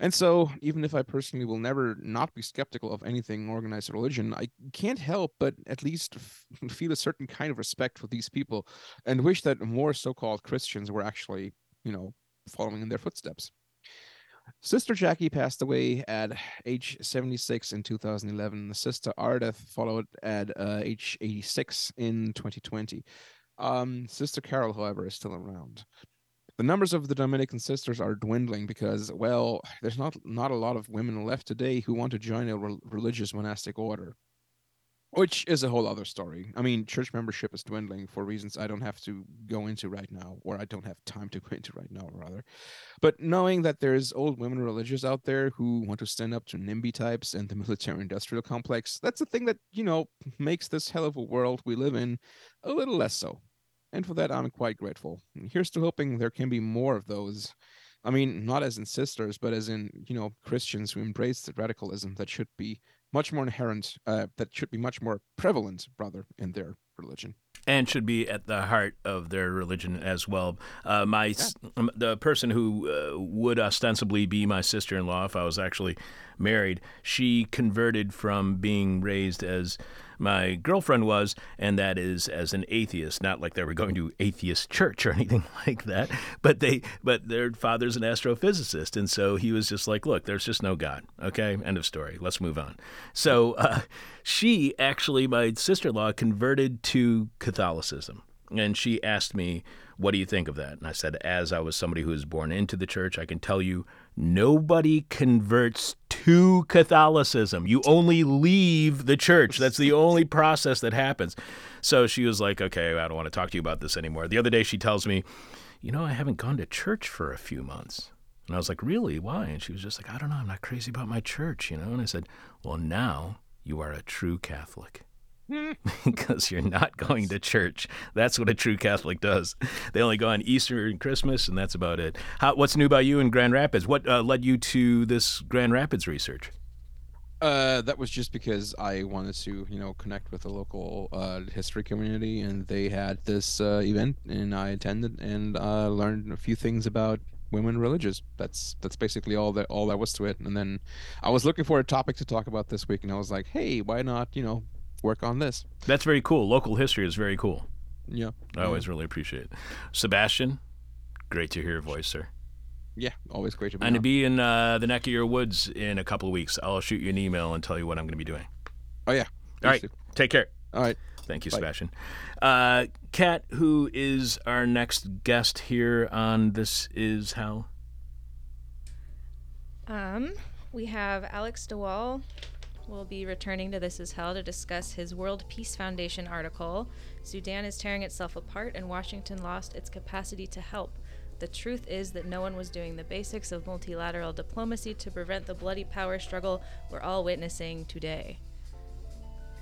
And so, even if I personally will never not be skeptical of anything organized religion, I can't help but at least f- feel a certain kind of respect for these people and wish that more so called Christians were actually, you know, following in their footsteps. Sister Jackie passed away at age 76 in 2011. Sister Ardeth followed at uh, age 86 in 2020. Um, Sister Carol, however, is still around the numbers of the Dominican sisters are dwindling because, well, there's not not a lot of women left today who want to join a re- religious monastic order, which is a whole other story. I mean, church membership is dwindling for reasons I don't have to go into right now, or I don't have time to go into right now, rather. But knowing that there's old women religious out there who want to stand up to NIMBY types and the military-industrial complex, that's the thing that you know makes this hell of a world we live in a little less so and for that I'm quite grateful. Here's to hoping there can be more of those. I mean, not as in sisters, but as in you know Christians who embrace the radicalism that should be much more inherent, uh, that should be much more prevalent, rather, in their religion and should be at the heart of their religion as well. Uh, my yeah. the person who uh, would ostensibly be my sister-in-law, if I was actually married, she converted from being raised as my girlfriend was, and that is as an atheist. Not like they were going to atheist church or anything like that, but they but their father's an astrophysicist, and so he was just like, look, there's just no God. Okay, end of story. Let's move on. So uh, she actually, my sister-in-law, converted to Catholicism, and she asked me, "What do you think of that?" And I said, as I was somebody who was born into the church, I can tell you nobody converts to Catholicism. You only leave the church. That's the only process that happens. So she was like, okay, I don't want to talk to you about this anymore. The other day she tells me, you know, I haven't gone to church for a few months. And I was like, really? Why? And she was just like, I don't know. I'm not crazy about my church, you know? And I said, well, now you are a true Catholic. because you're not going to church. That's what a true Catholic does. They only go on Easter and Christmas, and that's about it. How, what's new about you in Grand Rapids? What uh, led you to this Grand Rapids research? Uh, that was just because I wanted to, you know, connect with the local uh, history community, and they had this uh, event, and I attended and uh, learned a few things about women religious. That's that's basically all that all that was to it. And then I was looking for a topic to talk about this week, and I was like, hey, why not, you know, work on this. That's very cool. Local history is very cool. Yeah. I always really appreciate it. Sebastian, great to hear your voice, sir. Yeah, always great to be. I'm to be in uh, the neck of your woods in a couple of weeks. I'll shoot you an email and tell you what I'm going to be doing. Oh yeah. All right. Take care. All right. Thank you, Bye. Sebastian. Uh, Kat, who is our next guest here on This Is Hell? Um, we have Alex de Waal will be returning to This Is Hell to discuss his World Peace Foundation article Sudan is tearing itself apart and Washington lost its capacity to help. The truth is that no one was doing the basics of multilateral diplomacy to prevent the bloody power struggle we're all witnessing today.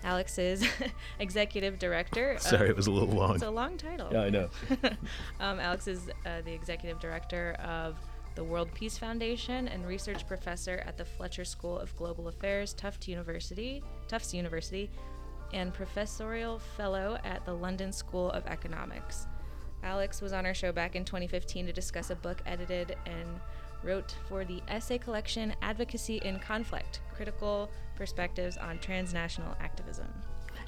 Alex is executive director. Sorry, it was a little long. It's a long title. Yeah, I know. um, Alex is uh, the executive director of the World Peace Foundation, and research professor at the Fletcher School of Global Affairs, Tufts University, Tufts University, and professorial fellow at the London School of Economics. Alex was on our show back in 2015 to discuss a book edited and wrote for the essay collection Advocacy in Conflict Critical Perspectives on Transnational Activism.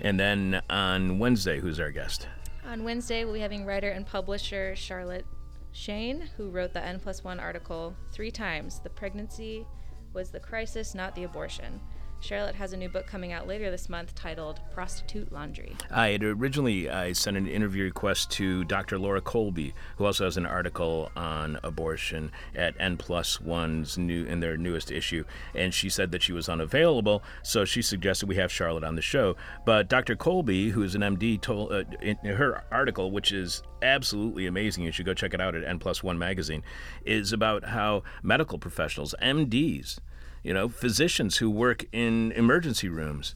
And then on Wednesday, who's our guest? On Wednesday, we'll be having writer and publisher Charlotte Shane, who wrote the N plus one article three times The Pregnancy Was the Crisis, Not the Abortion. Charlotte has a new book coming out later this month titled Prostitute Laundry. I had originally I sent an interview request to Dr. Laura Kolbe, who also has an article on abortion at N plus one's new in their newest issue, and she said that she was unavailable, so she suggested we have Charlotte on the show. But Dr. Kolbe, who is an MD, told uh, in her article, which is absolutely amazing, you should go check it out at N plus one magazine, is about how medical professionals, MDs, you know, physicians who work in emergency rooms,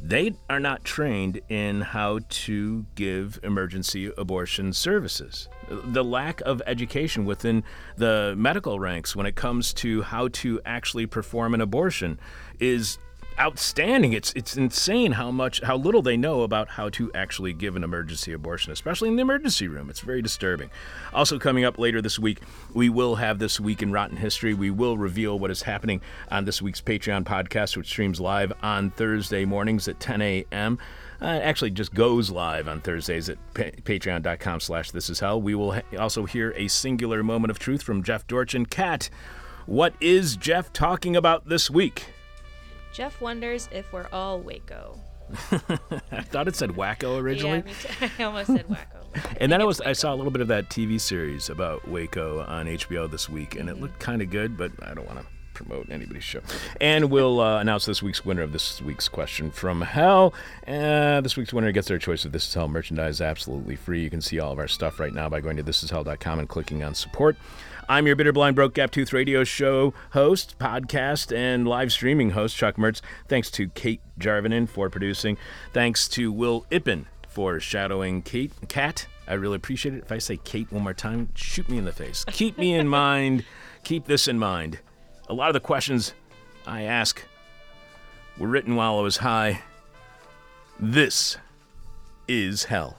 they are not trained in how to give emergency abortion services. The lack of education within the medical ranks when it comes to how to actually perform an abortion is outstanding. It's it's insane how much how little they know about how to actually give an emergency abortion, especially in the emergency room. It's very disturbing. Also coming up later this week, we will have this week in rotten history. We will reveal what is happening on this week's Patreon podcast, which streams live on Thursday mornings at 10 a.m. Uh, actually just goes live on Thursdays at pa- patreon.com slash this is hell. We will ha- also hear a singular moment of truth from Jeff Dorchin. Kat, what is Jeff talking about this week? Jeff wonders if we're all Waco. I thought it said Wacko originally. Yeah. I almost said Wacko. and then I was it's I saw a little bit of that TV series about Waco on HBO this week, and it looked kind of good, but I don't want to promote anybody's show. And we'll uh, announce this week's winner of this week's question from hell. Uh, this week's winner gets their choice of This Is Hell merchandise absolutely free. You can see all of our stuff right now by going to thisishell.com and clicking on support. I'm your bitter, blind, broke, gap tooth radio show host, podcast, and live streaming host, Chuck Mertz. Thanks to Kate Jarvinen for producing. Thanks to Will Ippen for shadowing Kate. Kat, I really appreciate it. If I say Kate one more time, shoot me in the face. Keep me in mind. Keep this in mind. A lot of the questions I ask were written while I was high. This is hell.